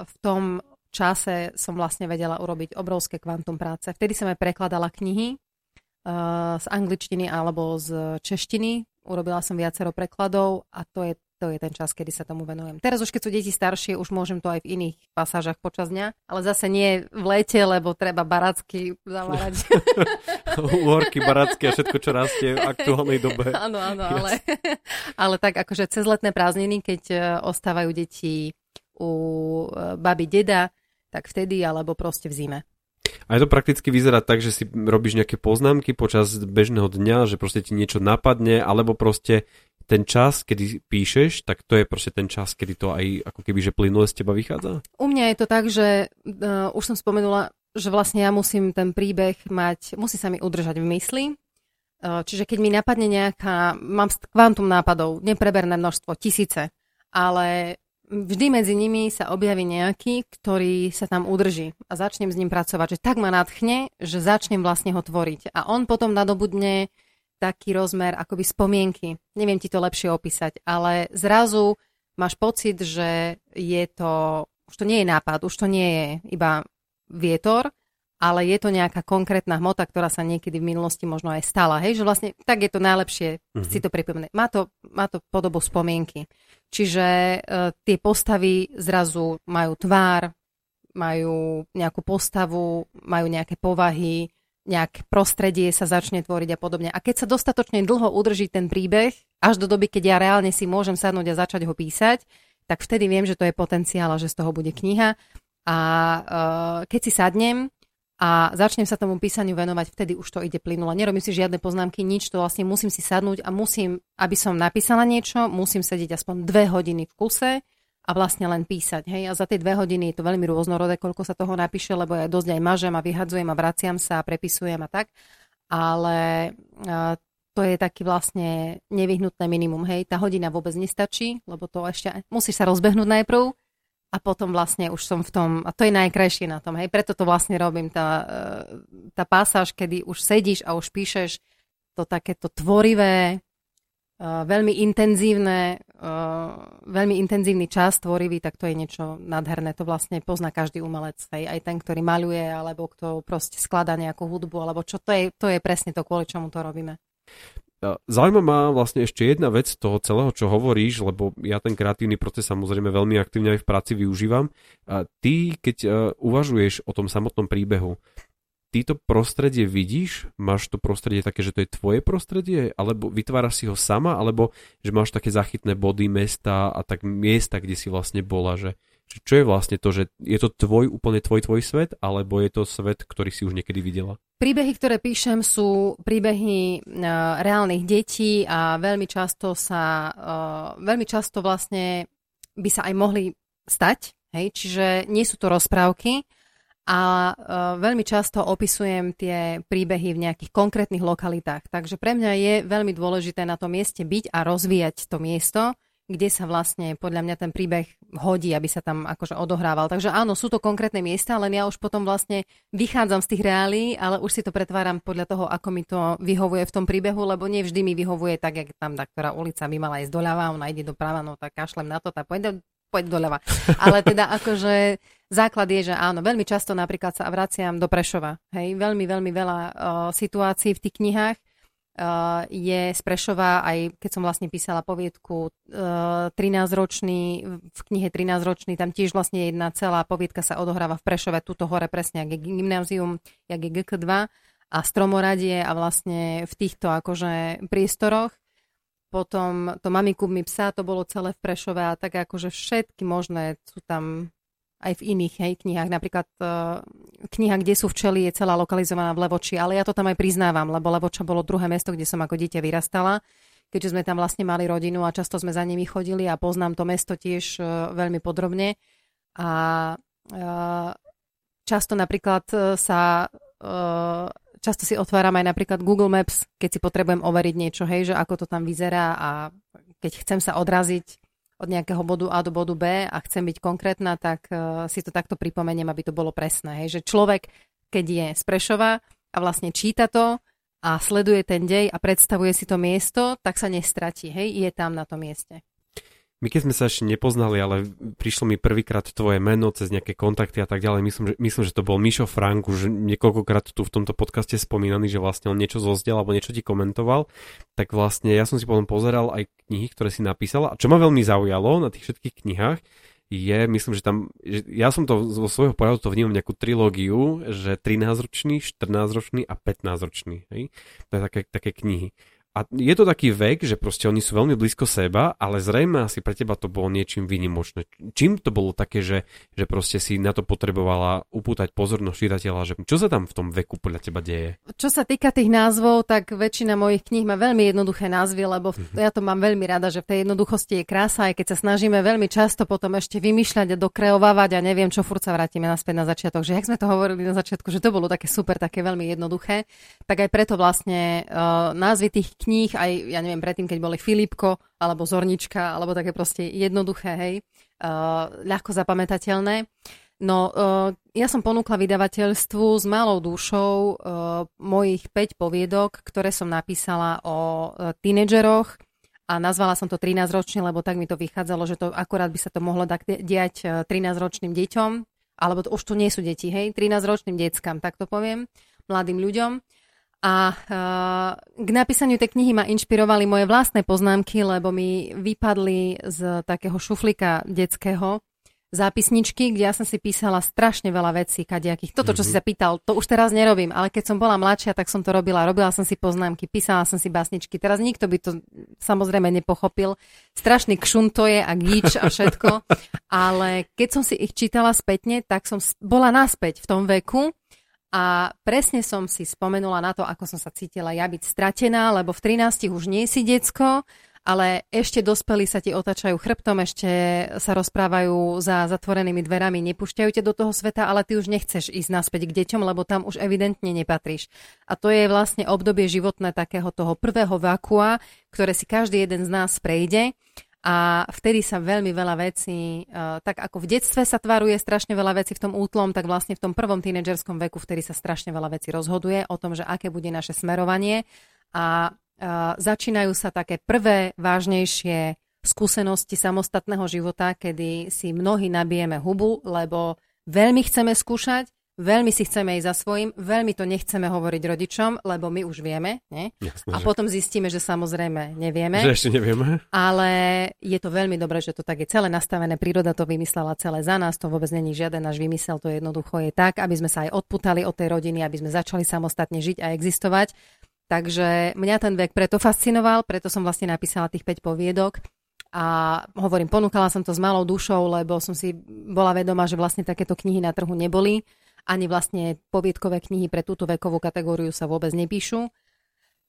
v tom čase som vlastne vedela urobiť obrovské kvantum práce. Vtedy som aj prekladala knihy uh, z angličtiny alebo z češtiny. Urobila som viacero prekladov a to je to je ten čas, kedy sa tomu venujem. Teraz už keď sú deti staršie, už môžem to aj v iných pasážach počas dňa, ale zase nie v lete, lebo treba baracky zavárať. Uhorky, baracky a všetko, čo rastie v aktuálnej dobe. Áno, áno, ale, ale tak akože cez letné prázdniny, keď uh, ostávajú deti u uh, baby, deda, tak vtedy alebo proste v zime. A je to prakticky vyzerá tak, že si robíš nejaké poznámky počas bežného dňa, že proste ti niečo napadne, alebo proste ten čas, kedy píšeš, tak to je proste ten čas, kedy to aj ako keby, že plynule z teba vychádza? U mňa je to tak, že uh, už som spomenula, že vlastne ja musím ten príbeh mať, musí sa mi udržať v mysli. Uh, čiže keď mi napadne nejaká, mám kvantum nápadov, nepreberné množstvo, tisíce, ale vždy medzi nimi sa objaví nejaký, ktorý sa tam udrží a začnem s ním pracovať, že tak ma nadchne, že začnem vlastne ho tvoriť. A on potom nadobudne taký rozmer akoby spomienky. Neviem ti to lepšie opísať, ale zrazu máš pocit, že je to, už to nie je nápad, už to nie je iba vietor, ale je to nejaká konkrétna hmota, ktorá sa niekedy v minulosti možno aj stala. Hej, že vlastne tak je to najlepšie mm-hmm. si to pripomenúť. Má to, má to podobu spomienky. Čiže e, tie postavy zrazu majú tvár, majú nejakú postavu, majú nejaké povahy, nejaké prostredie sa začne tvoriť a podobne. A keď sa dostatočne dlho udrží ten príbeh, až do doby, keď ja reálne si môžem sadnúť a začať ho písať, tak vtedy viem, že to je potenciál a že z toho bude kniha. A uh, keď si sadnem a začnem sa tomu písaniu venovať, vtedy už to ide plynule. Nerobím si žiadne poznámky, nič, to vlastne musím si sadnúť a musím, aby som napísala niečo, musím sedieť aspoň dve hodiny v kuse a vlastne len písať. Hej? A za tie dve hodiny je to veľmi rôznorodé, koľko sa toho napíše, lebo ja dosť aj mažem a vyhadzujem a vraciam sa a prepisujem a tak. Ale uh, to je taký vlastne nevyhnutné minimum. Hej, tá hodina vôbec nestačí, lebo to ešte musíš sa rozbehnúť najprv, a potom vlastne už som v tom, a to je najkrajšie na tom, hej, preto to vlastne robím, tá, e, tá pasáž, kedy už sedíš a už píšeš to takéto tvorivé, e, veľmi intenzívne, e, veľmi intenzívny čas tvorivý, tak to je niečo nádherné. To vlastne pozná každý umelec, hej, aj ten, ktorý maľuje, alebo kto proste skladá nejakú hudbu, alebo čo, to je, to je presne to, kvôli čomu to robíme. Zaujíma ma vlastne ešte jedna vec toho celého, čo hovoríš, lebo ja ten kreatívny proces samozrejme veľmi aktívne aj v práci využívam. Ty, keď uh, uvažuješ o tom samotnom príbehu, ty to prostredie vidíš? Máš to prostredie také, že to je tvoje prostredie? Alebo vytváraš si ho sama? Alebo že máš také zachytné body, mesta a tak miesta, kde si vlastne bola? Že, Čo je vlastne to, že je to tvoj, úplne tvoj, tvoj svet, alebo je to svet, ktorý si už niekedy videla? Príbehy, ktoré píšem, sú príbehy uh, reálnych detí a veľmi často sa, uh, veľmi často vlastne by sa aj mohli stať, hej, čiže nie sú to rozprávky a uh, veľmi často opisujem tie príbehy v nejakých konkrétnych lokalitách. Takže pre mňa je veľmi dôležité na tom mieste byť a rozvíjať to miesto, kde sa vlastne podľa mňa ten príbeh hodí, aby sa tam akože odohrával. Takže áno, sú to konkrétne miesta, len ja už potom vlastne vychádzam z tých reálí, ale už si to pretváram podľa toho, ako mi to vyhovuje v tom príbehu, lebo nie vždy mi vyhovuje tak, jak tam tá, ktorá ulica by mala ísť doľava, ona ide doprava, no tak kašlem na to, tak pôjde, poď doľava. Ale teda akože základ je, že áno, veľmi často napríklad sa vraciam do Prešova. Hej, veľmi, veľmi veľa uh, situácií v tých knihách je z Prešova, aj keď som vlastne písala poviedku uh, 13-ročný, v knihe 13-ročný, tam tiež vlastne jedna celá poviedka sa odohráva v Prešove, tuto hore presne, jak je gymnázium, jak je GK2 a stromoradie a vlastne v týchto akože priestoroch. Potom to Mami mi psa, to bolo celé v Prešove a tak akože všetky možné sú tam aj v iných hej, knihách. Napríklad uh, kniha Kde sú včely je celá lokalizovaná v Levoči, ale ja to tam aj priznávam, lebo Levoča bolo druhé mesto, kde som ako dieťa vyrastala, keďže sme tam vlastne mali rodinu a často sme za nimi chodili a poznám to mesto tiež uh, veľmi podrobne. A uh, často napríklad sa uh, často si otváram aj napríklad Google Maps, keď si potrebujem overiť niečo, hej, že ako to tam vyzerá a keď chcem sa odraziť od nejakého bodu A do bodu B a chcem byť konkrétna, tak uh, si to takto pripomeniem, aby to bolo presné. Hej? Že človek, keď je z Prešova a vlastne číta to a sleduje ten dej a predstavuje si to miesto, tak sa nestratí. Hej? Je tam na tom mieste. My keď sme sa ešte nepoznali, ale prišlo mi prvýkrát tvoje meno cez nejaké kontakty a tak ďalej, myslím, že, myslím, že to bol Mišo Frank, už niekoľkokrát tu v tomto podcaste spomínaný, že vlastne on niečo zozdel alebo niečo ti komentoval, tak vlastne ja som si potom pozeral aj knihy, ktoré si napísala a čo ma veľmi zaujalo na tých všetkých knihách, je, myslím, že tam, že ja som to zo svojho pohľadu to vnímam nejakú trilógiu, že 13-ročný, 14-ročný a 15-ročný, hej? To je také, také knihy. A je to taký vek, že proste oni sú veľmi blízko seba, ale zrejme asi pre teba to bolo niečím výnimočné. Čím to bolo také, že, že proste si na to potrebovala upútať pozornosť čitateľa, že čo sa tam v tom veku podľa teba deje? Čo sa týka tých názvov, tak väčšina mojich kníh má veľmi jednoduché názvy, lebo mm-hmm. ja to mám veľmi rada, že v tej jednoduchosti je krása, aj keď sa snažíme veľmi často potom ešte vymýšľať a dokreovávať a neviem čo, furt sa vrátime naspäť na začiatok, že jak sme to hovorili na začiatku, že to bolo také super, také veľmi jednoduché, tak aj preto vlastne uh, názvy tých kníh, aj ja neviem, predtým, keď boli Filipko, alebo Zornička, alebo také proste jednoduché, hej, uh, ľahko zapamätateľné. No, uh, ja som ponúkla vydavateľstvu s malou dušou uh, mojich 5 poviedok, ktoré som napísala o uh, tínedžeroch a nazvala som to 13-ročne, lebo tak mi to vychádzalo, že to akorát by sa to mohlo tak diať 13-ročným deťom, alebo to, už to nie sú deti, hej, 13-ročným deckám, tak to poviem, mladým ľuďom. A uh, k napísaniu tej knihy ma inšpirovali moje vlastné poznámky, lebo mi vypadli z takého šuflika detského zápisničky, kde ja som si písala strašne veľa vecí kadejakých. Toto, čo mm-hmm. si mhm. sa pýtal, to už teraz nerobím, ale keď som bola mladšia, tak som to robila. Robila som si poznámky, písala som si básničky. Teraz nikto by to samozrejme nepochopil. Strašný kšun to je a gíč a všetko. ale keď som si ich čítala spätne, tak som bola naspäť v tom veku a presne som si spomenula na to, ako som sa cítila ja byť stratená, lebo v 13 už nie si decko, ale ešte dospelí sa ti otačajú chrbtom, ešte sa rozprávajú za zatvorenými dverami, nepúšťajú ťa do toho sveta, ale ty už nechceš ísť naspäť k deťom, lebo tam už evidentne nepatríš. A to je vlastne obdobie životné takého toho prvého vakua, ktoré si každý jeden z nás prejde a vtedy sa veľmi veľa vecí, uh, tak ako v detstve sa tvaruje strašne veľa vecí v tom útlom, tak vlastne v tom prvom tínedžerskom veku vtedy sa strašne veľa vecí rozhoduje o tom, že aké bude naše smerovanie. A uh, začínajú sa také prvé vážnejšie skúsenosti samostatného života, kedy si mnohí nabijeme hubu, lebo veľmi chceme skúšať, veľmi si chceme ísť za svojím, veľmi to nechceme hovoriť rodičom, lebo my už vieme, nie? Jasne, a že... potom zistíme, že samozrejme nevieme. Že ešte nevieme. Ale je to veľmi dobré, že to tak je celé nastavené, príroda to vymyslela celé za nás, to vôbec není žiaden náš vymysel, to jednoducho je tak, aby sme sa aj odputali od tej rodiny, aby sme začali samostatne žiť a existovať. Takže mňa ten vek preto fascinoval, preto som vlastne napísala tých 5 poviedok A hovorím, ponúkala som to s malou dušou, lebo som si bola vedomá, že vlastne takéto knihy na trhu neboli. Ani vlastne poviedkové knihy pre túto vekovú kategóriu sa vôbec nepíšu.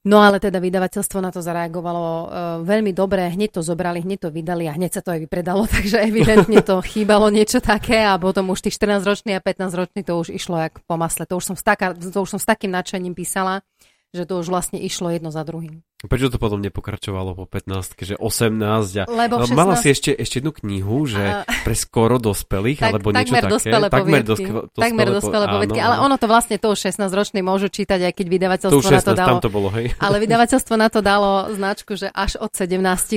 No ale teda vydavateľstvo na to zareagovalo uh, veľmi dobre, hneď to zobrali, hneď to vydali a hneď sa to aj vypredalo, takže evidentne to chýbalo niečo také a potom už tých 14-ročný a 15-ročný to už išlo jak po masle. To už som s, taká, to už som s takým nadšením písala, že to už vlastne išlo jedno za druhým. Prečo to potom nepokračovalo po 15, že 18 a... Lebo 16... Mala si ešte, ešte jednu knihu, že a... pre skoro dospelých, tak, alebo niečo také. Dospelé takmer dospelé Takmer dospelé poviedky, ale ono to vlastne to už 16-ročný môžu čítať, aj keď vydavateľstvo to 16, na to dalo. Tam to bolo, hej. Ale vydavateľstvo na to dalo značku, že až od 17,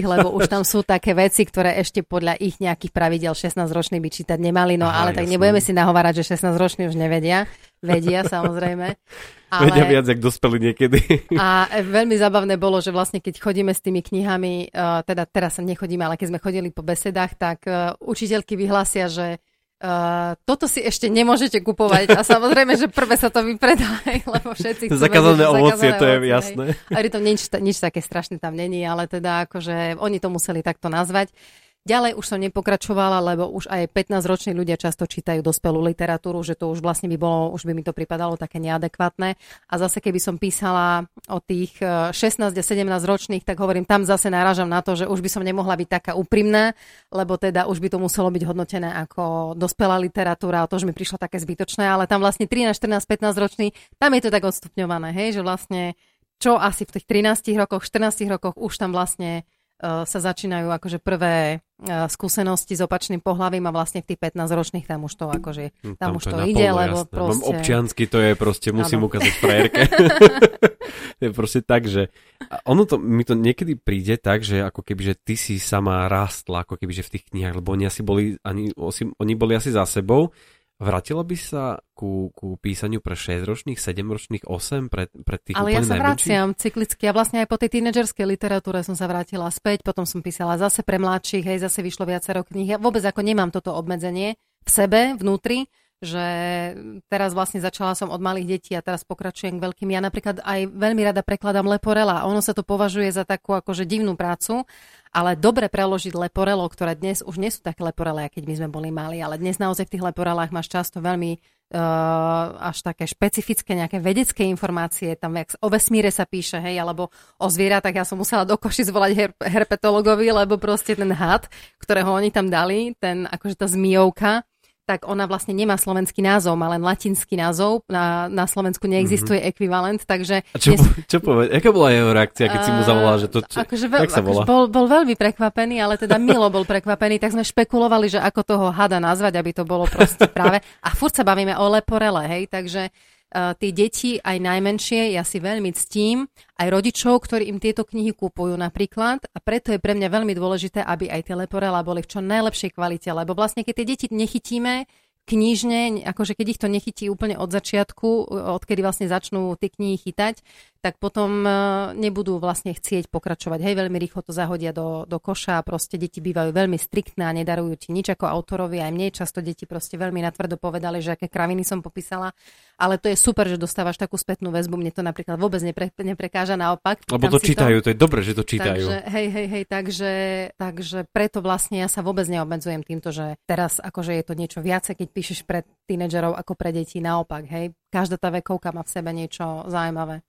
lebo už tam sú také veci, ktoré ešte podľa ich nejakých pravidel 16-roční by čítať nemali, no Aha, ale tak jasný. nebudeme si nahovárať, že 16-roční už nevedia. Vedia, samozrejme. Ale... Vedia viac, jak dospeli niekedy. A veľmi zábavné bolo, že vlastne keď chodíme s tými knihami, uh, teda teraz sa nechodíme, ale keď sme chodili po besedách, tak uh, učiteľky vyhlásia, že Uh, toto si ešte nemôžete kupovať a samozrejme, že prvé sa to vypredá, lebo všetci chcú Zakázané ovocie, to je ovocie, jasné. A to nič, nič také strašné tam není, ale teda akože oni to museli takto nazvať. Ďalej už som nepokračovala, lebo už aj 15-roční ľudia často čítajú dospelú literatúru, že to už vlastne by bolo, už by mi to pripadalo také neadekvátne. A zase keby som písala o tých 16 a 17 ročných, tak hovorím, tam zase náražam na to, že už by som nemohla byť taká úprimná, lebo teda už by to muselo byť hodnotené ako dospelá literatúra, a to už mi prišlo také zbytočné, ale tam vlastne 13, 14, 15 ročný, tam je to tak odstupňované, hej, že vlastne čo asi v tých 13 rokoch, 14 rokoch už tam vlastne sa začínajú akože prvé uh, skúsenosti s opačným pohľavím a vlastne v tých 15-ročných tam už to akože, hm, tam, tam už to, to ide, lebo jasné. proste... Mám občiansky to je proste, musím ano. ukázať frajerke. to je proste tak, že ono to, mi to niekedy príde tak, že ako keby, že ty si sama rástla, ako keby, že v tých knihách, lebo oni asi boli, ani, oni boli asi za sebou Vrátila by sa ku, ku písaniu pre 6-ročných, 7-ročných, 8, pre, pre tých Ale ja sa vraciam cyklicky. Ja vlastne aj po tej tínedžerskej literatúre som sa vrátila späť, potom som písala zase pre mladších, hej, zase vyšlo viacero kníh. Ja vôbec ako nemám toto obmedzenie v sebe, vnútri, že teraz vlastne začala som od malých detí a teraz pokračujem k veľkým. Ja napríklad aj veľmi rada prekladám Leporela. Ono sa to považuje za takú akože divnú prácu, ale dobre preložiť leporelo, ktoré dnes už nie sú také leporele, keď my sme boli mali, ale dnes naozaj v tých leporelách máš často veľmi uh, až také špecifické nejaké vedecké informácie, tam jak o vesmíre sa píše, hej, alebo o zvieratách, ja som musela do koši zvolať her- herpetologovi, lebo proste ten had, ktorého oni tam dali, ten akože tá zmijovka, tak ona vlastne nemá slovenský názov, má len latinský názov. Na, na Slovensku neexistuje mm-hmm. ekvivalent, takže... A čo, čo povedal? Aká bola jeho reakcia, keď si mu zavolala, že to... Čo, akože veľ, sa volá? Akože bol, bol veľmi prekvapený, ale teda Milo bol prekvapený, tak sme špekulovali, že ako toho hada nazvať, aby to bolo proste práve... A furt sa bavíme o leporele, hej, takže uh, tí deti, aj najmenšie, ja si veľmi ctím, aj rodičov, ktorí im tieto knihy kúpujú napríklad. A preto je pre mňa veľmi dôležité, aby aj tie leporela boli v čo najlepšej kvalite, lebo vlastne keď tie deti nechytíme, knižne, akože keď ich to nechytí úplne od začiatku, odkedy vlastne začnú tie knihy chytať, tak potom e, nebudú vlastne chcieť pokračovať. Hej, veľmi rýchlo to zahodia do, do koša a proste deti bývajú veľmi striktné a nedarujú ti nič ako autorovi. Aj mne často deti proste veľmi natvrdo povedali, že aké kraviny som popísala. Ale to je super, že dostávaš takú spätnú väzbu. Mne to napríklad vôbec nepre, neprekáža, naopak. Lebo to čítajú, to... to je dobré, že to čítajú. Takže, hej, hej, hej, takže, takže preto vlastne ja sa vôbec neobmedzujem týmto, že teraz akože je to niečo viacej, keď píšeš pre tínedžerov ako pre deti. Naopak, hej, každá tá vekovka má v sebe niečo zaujímavé.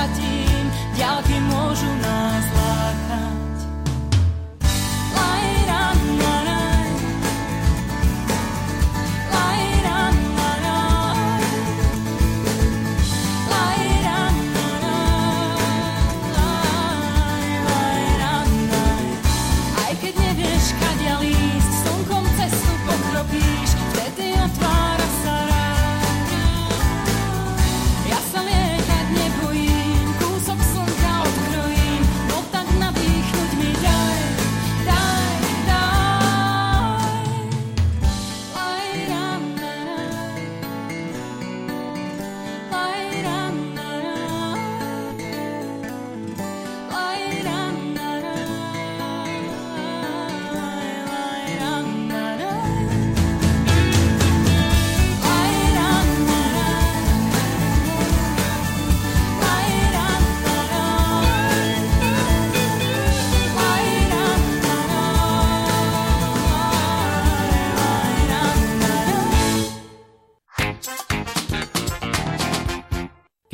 stratím, ďalky môžu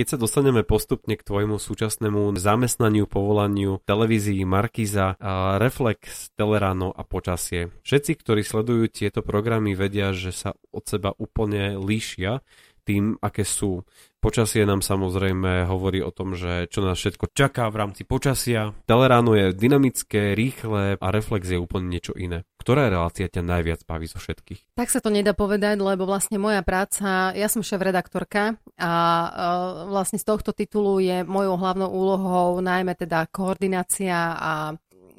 Keď sa dostaneme postupne k tvojmu súčasnému zamestnaniu, povolaniu, televízii Markiza, a Reflex, Telerano a Počasie. Všetci, ktorí sledujú tieto programy, vedia, že sa od seba úplne líšia tým, aké sú. Počasie nám samozrejme hovorí o tom, že čo nás všetko čaká v rámci počasia. Teleráno je dynamické, rýchle a Reflex je úplne niečo iné. Ktorá relácia ťa najviac baví zo všetkých? Tak sa to nedá povedať, lebo vlastne moja práca, ja som šéf-redaktorka a uh, vlastne z tohto titulu je mojou hlavnou úlohou najmä teda koordinácia a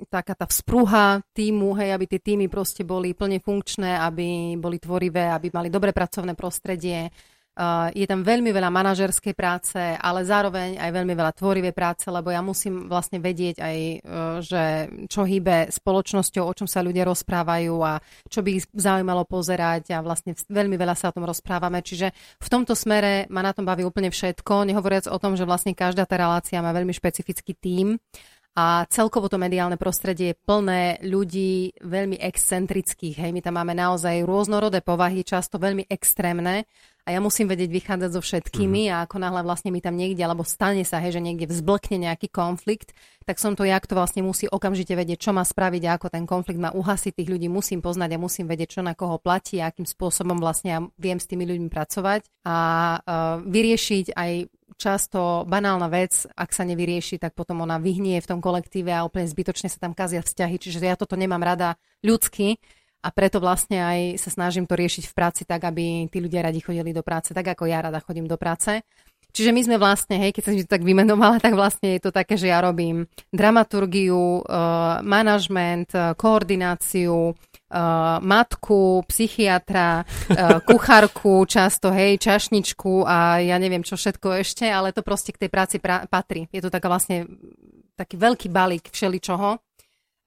taká tá vzpruha týmu, hej, aby tie týmy proste boli plne funkčné, aby boli tvorivé, aby mali dobre pracovné prostredie. Uh, je tam veľmi veľa manažerskej práce, ale zároveň aj veľmi veľa tvorivej práce, lebo ja musím vlastne vedieť aj, uh, že čo hýbe spoločnosťou, o čom sa ľudia rozprávajú a čo by ich zaujímalo pozerať a vlastne veľmi veľa sa o tom rozprávame. Čiže v tomto smere ma na tom baví úplne všetko, nehovoriac o tom, že vlastne každá tá relácia má veľmi špecifický tím a celkovo to mediálne prostredie je plné ľudí veľmi excentrických. Hej, my tam máme naozaj rôznorodé povahy, často veľmi extrémne a ja musím vedieť vychádzať so všetkými a ako náhle vlastne mi tam niekde, alebo stane sa, hej, že niekde vzblkne nejaký konflikt, tak som to ja, kto vlastne musí okamžite vedieť, čo má spraviť a ako ten konflikt má uhasiť. Tých ľudí musím poznať a musím vedieť, čo na koho platí a akým spôsobom vlastne ja viem s tými ľuďmi pracovať a uh, vyriešiť aj často banálna vec, ak sa nevyrieši, tak potom ona vyhnie v tom kolektíve a úplne zbytočne sa tam kazia vzťahy. Čiže ja toto nemám rada ľudsky a preto vlastne aj sa snažím to riešiť v práci tak, aby tí ľudia radi chodili do práce, tak ako ja rada chodím do práce. Čiže my sme vlastne, hej, keď som to tak vymenovala, tak vlastne je to také, že ja robím dramaturgiu, uh, manažment, uh, koordináciu, uh, matku, psychiatra, kuchárku, často, hej, čašničku a ja neviem čo všetko ešte, ale to proste k tej práci pra- patrí. Je to taká vlastne taký veľký balík všeličoho.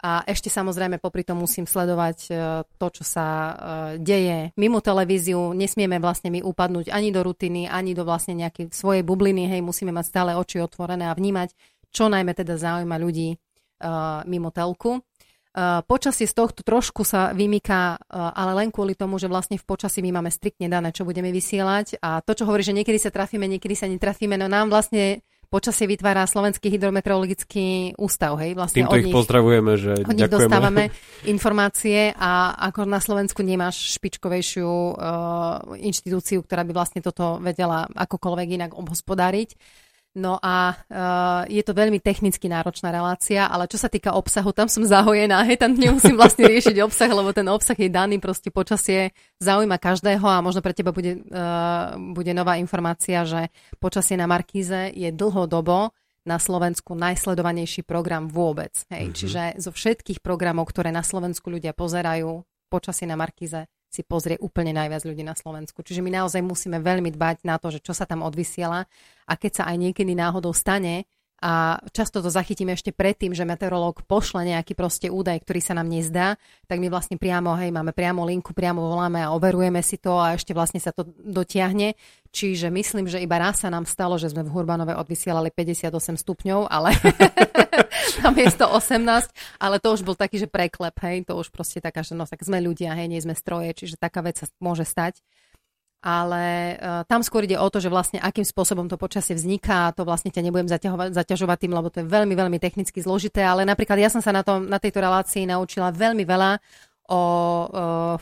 A ešte samozrejme popri tom musím sledovať e, to, čo sa e, deje mimo televíziu. Nesmieme vlastne my upadnúť ani do rutiny, ani do vlastne nejakej svojej bubliny. Hej, musíme mať stále oči otvorené a vnímať, čo najmä teda zaujíma ľudí uh, mimo telku. Počasie z tohto trošku sa vymýka, ale len kvôli tomu, že vlastne v počasí my máme striktne dané, čo budeme vysielať. A to, čo hovorí, že niekedy sa trafíme, niekedy sa netrafíme, no nám vlastne počasie vytvára Slovenský hydrometeorologický ústav. Hej? Vlastne Týmto ich nich, pozdravujeme, že od nich ďakujeme. dostávame informácie a ako na Slovensku nemáš špičkovejšiu uh, inštitúciu, ktorá by vlastne toto vedela akokoľvek inak obhospodáriť. No a uh, je to veľmi technicky náročná relácia, ale čo sa týka obsahu, tam som zahojená, hej, tam nemusím vlastne riešiť obsah, lebo ten obsah je daný, proste počasie zaujíma každého a možno pre teba bude, uh, bude nová informácia, že počasie na Markíze je dlhodobo na Slovensku najsledovanejší program vôbec. Hej. Mm-hmm. Čiže zo všetkých programov, ktoré na Slovensku ľudia pozerajú, počasie na Markíze si pozrie úplne najviac ľudí na Slovensku. Čiže my naozaj musíme veľmi dbať na to, že čo sa tam odvysiela a keď sa aj niekedy náhodou stane, a často to zachytíme ešte predtým, že meteorológ pošle nejaký proste údaj, ktorý sa nám nezdá, tak my vlastne priamo, hej, máme priamo linku, priamo voláme a overujeme si to a ešte vlastne sa to dotiahne. Čiže myslím, že iba raz sa nám stalo, že sme v Hurbanove odvysielali 58 stupňov, ale na miesto 18, ale to už bol taký, že preklep, hej, to už proste taká, že no tak sme ľudia, hej, nie sme stroje, čiže taká vec sa môže stať. Ale uh, tam skôr ide o to, že vlastne akým spôsobom to počasie vzniká, to vlastne ťa nebudem zaťažovať, tým, lebo to je veľmi, veľmi technicky zložité, ale napríklad ja som sa na, tom, na tejto relácii naučila veľmi veľa o uh,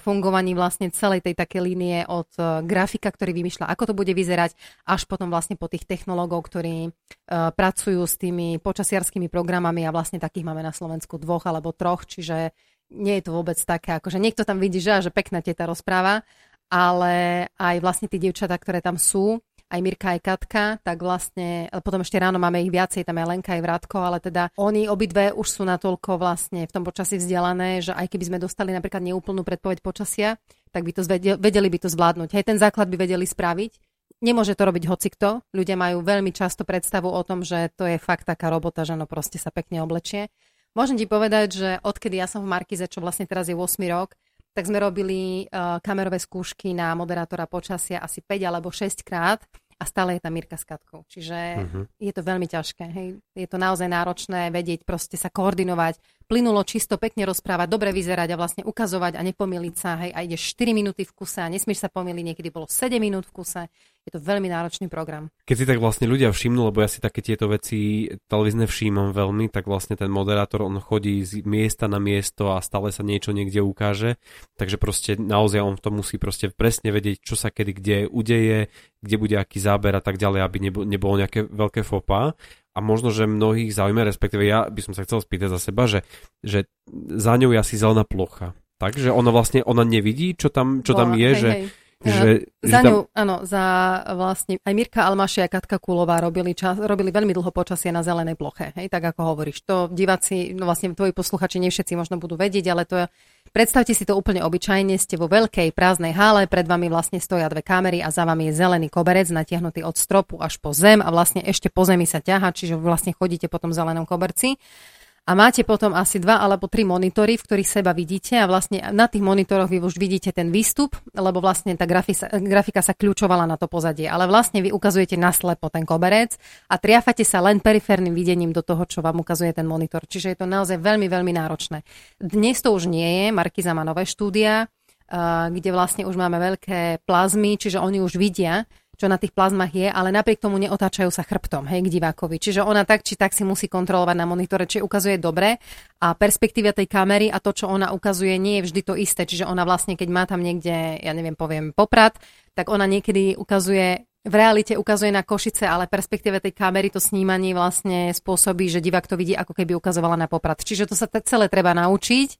fungovaní vlastne celej tej také línie od uh, grafika, ktorý vymýšľa, ako to bude vyzerať, až potom vlastne po tých technológov, ktorí uh, pracujú s tými počasiarskými programami a vlastne takých máme na Slovensku dvoch alebo troch, čiže nie je to vôbec také, akože niekto tam vidí, že, že pekná teta rozpráva, ale aj vlastne tie dievčatá, ktoré tam sú, aj Mirka, aj Katka, tak vlastne, potom ešte ráno máme ich viacej, tam je Lenka, aj Vrátko, ale teda oni obidve už sú natoľko vlastne v tom počasí vzdelané, že aj keby sme dostali napríklad neúplnú predpoveď počasia, tak by to zvedeli, vedeli by to zvládnuť. Hej, ten základ by vedeli spraviť. Nemôže to robiť hocikto. Ľudia majú veľmi často predstavu o tom, že to je fakt taká robota, že no proste sa pekne oblečie. Môžem ti povedať, že odkedy ja som v Markize, čo vlastne teraz je 8 rok, tak sme robili uh, kamerové skúšky na moderátora počasia asi 5 alebo 6 krát a stále je tam Mirka s Katkou. Čiže uh-huh. je to veľmi ťažké. Hej. Je to naozaj náročné vedieť, proste sa koordinovať, plynulo, čisto, pekne rozprávať, dobre vyzerať a vlastne ukazovať a nepomýliť sa. Hej, a ideš 4 minúty v kuse a nesmieš sa pomýliť, niekedy bolo 7 minút v kuse. Je to veľmi náročný program. Keď si tak vlastne ľudia všimnú, lebo ja si také tieto veci televízne všímam veľmi, tak vlastne ten moderátor, on chodí z miesta na miesto a stále sa niečo niekde ukáže, takže proste naozaj on to musí proste presne vedieť, čo sa kedy kde udeje, kde bude aký záber a tak ďalej, aby nebolo nejaké veľké fopa a možno, že mnohých zaujíma, respektíve ja by som sa chcel spýtať za seba, že, že za ňou je asi zelená plocha. Takže ona vlastne, ona nevidí, čo tam, čo tam je, hej, že, hej že, za ňu, tam... áno, za vlastne aj Mirka Almaši a Katka Kulová robili, čas, robili veľmi dlho počasie na zelenej ploche, hej, tak ako hovoríš. To diváci, no vlastne tvoji posluchači, nie všetci možno budú vedieť, ale to je, predstavte si to úplne obyčajne, ste vo veľkej prázdnej hále, pred vami vlastne stoja dve kamery a za vami je zelený koberec natiahnutý od stropu až po zem a vlastne ešte po zemi sa ťaha, čiže vlastne chodíte po tom zelenom koberci a máte potom asi dva alebo tri monitory, v ktorých seba vidíte a vlastne na tých monitoroch vy už vidíte ten výstup, lebo vlastne tá grafika, grafika sa kľúčovala na to pozadie, ale vlastne vy ukazujete naslepo ten koberec a triafate sa len periférnym videním do toho, čo vám ukazuje ten monitor. Čiže je to naozaj veľmi, veľmi náročné. Dnes to už nie je, Markiza má nové štúdia, kde vlastne už máme veľké plazmy, čiže oni už vidia, čo na tých plazmách je, ale napriek tomu neotáčajú sa chrbtom hej, k divákovi. Čiže ona tak či tak si musí kontrolovať na monitore, či ukazuje dobre a perspektíva tej kamery a to, čo ona ukazuje, nie je vždy to isté. Čiže ona vlastne, keď má tam niekde, ja neviem, poviem poprad, tak ona niekedy ukazuje v realite ukazuje na Košice, ale perspektíve tej kamery to snímanie vlastne spôsobí, že divák to vidí, ako keby ukazovala na poprad. Čiže to sa celé treba naučiť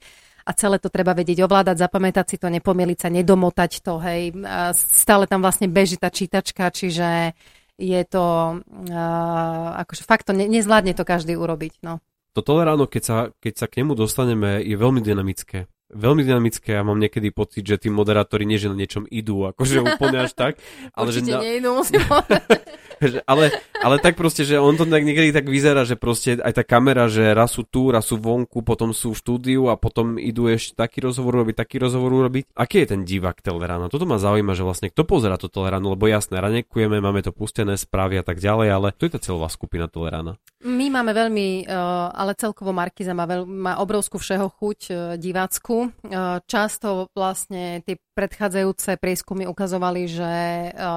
a celé to treba vedieť ovládať, zapamätať si to, nepomiliť sa, nedomotať to, hej. Stále tam vlastne beží tá čítačka, čiže je to, uh, akože fakt to ne, nezvládne to každý urobiť, no. To ráno, keď sa, keď sa k nemu dostaneme, je veľmi dynamické veľmi dynamické a mám niekedy pocit, že tí moderátori nie že na niečom idú, akože úplne až tak. Ale Určite že na... nejdú, ale, ale tak proste, že on to tak niekedy tak vyzerá, že proste aj tá kamera, že raz sú tu, raz sú vonku, potom sú v štúdiu a potom idú ešte taký rozhovor robiť, taký rozhovor robiť. Aký je ten divák Teleráno? Toto ma zaujíma, že vlastne kto pozera to Teleráno, lebo jasné, ranekujeme, máme to pustené správy a tak ďalej, ale to je tá celová skupina Telerána. My máme veľmi, uh, ale celkovo Markiza má, veľ, má obrovskú všeho chuť uh, divácku. Uh, často vlastne tie predchádzajúce prieskumy ukazovali, že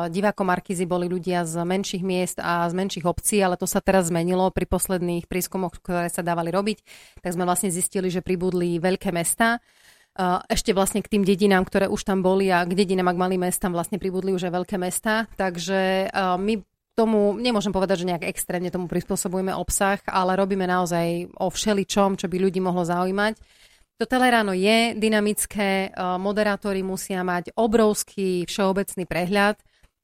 diváko Markizy boli ľudia z menších miest a z menších obcí, ale to sa teraz zmenilo pri posledných prieskumoch, ktoré sa dávali robiť. Tak sme vlastne zistili, že pribudli veľké mesta. Ešte vlastne k tým dedinám, ktoré už tam boli a k dedinám, ak mali mesta, vlastne pribudli už aj veľké mesta. Takže my tomu, nemôžem povedať, že nejak extrémne tomu prispôsobujeme obsah, ale robíme naozaj o všeličom, čo by ľudí mohlo zaujímať. To Teleráno je dynamické, e, moderátori musia mať obrovský všeobecný prehľad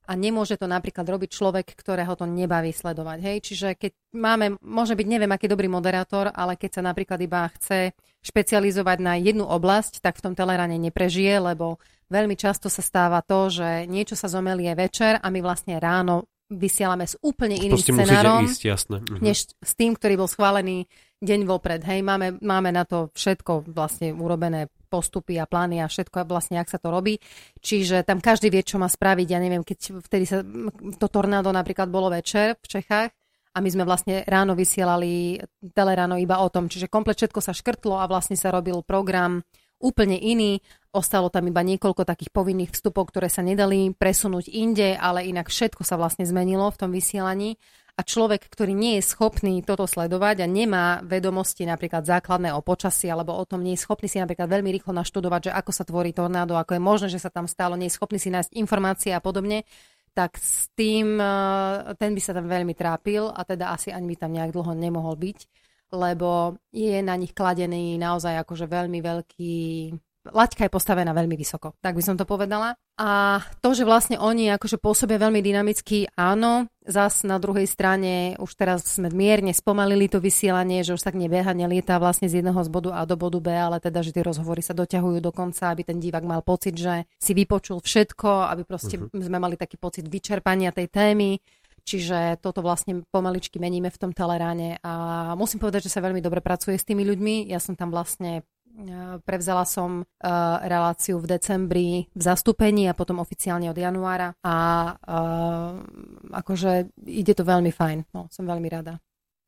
a nemôže to napríklad robiť človek, ktorého to nebaví sledovať. Hej? Čiže keď máme, môže byť neviem aký dobrý moderátor, ale keď sa napríklad iba chce špecializovať na jednu oblasť, tak v tom Teleráne neprežije, lebo veľmi často sa stáva to, že niečo sa zomelie večer a my vlastne ráno vysielame s úplne iným Proste scenárom, ísť, jasné. Uh-huh. než s tým, ktorý bol schválený deň vopred. Hej, máme, máme na to všetko vlastne urobené postupy a plány a všetko vlastne, ak sa to robí. Čiže tam každý vie, čo má spraviť. Ja neviem, keď vtedy sa to tornádo napríklad bolo večer v Čechách, a my sme vlastne ráno vysielali teleráno iba o tom. Čiže komplet všetko sa škrtlo a vlastne sa robil program úplne iný, Ostalo tam iba niekoľko takých povinných vstupov, ktoré sa nedali presunúť inde, ale inak všetko sa vlastne zmenilo v tom vysielaní. A človek, ktorý nie je schopný toto sledovať a nemá vedomosti napríklad základné o počasí alebo o tom, nie je schopný si napríklad veľmi rýchlo naštudovať, že ako sa tvorí tornádo, ako je možné, že sa tam stalo, nie je schopný si nájsť informácie a podobne, tak s tým eh, ten by sa tam veľmi trápil a teda asi ani by tam nejak dlho nemohol byť, lebo je na nich kladený naozaj akože veľmi veľký laťka je postavená veľmi vysoko, tak by som to povedala. A to, že vlastne oni akože pôsobia veľmi dynamicky, áno, zas na druhej strane už teraz sme mierne spomalili to vysielanie, že už tak nebieha, nelieta vlastne z jedného z bodu A do bodu B, ale teda, že tie rozhovory sa doťahujú do konca, aby ten divák mal pocit, že si vypočul všetko, aby proste uh-huh. sme mali taký pocit vyčerpania tej témy. Čiže toto vlastne pomaličky meníme v tom teleráne a musím povedať, že sa veľmi dobre pracuje s tými ľuďmi. Ja som tam vlastne Eh, prevzala som uh, reláciu v decembri v zastúpení a potom oficiálne od januára a uh, akože ide to veľmi fajn. No, som veľmi rada.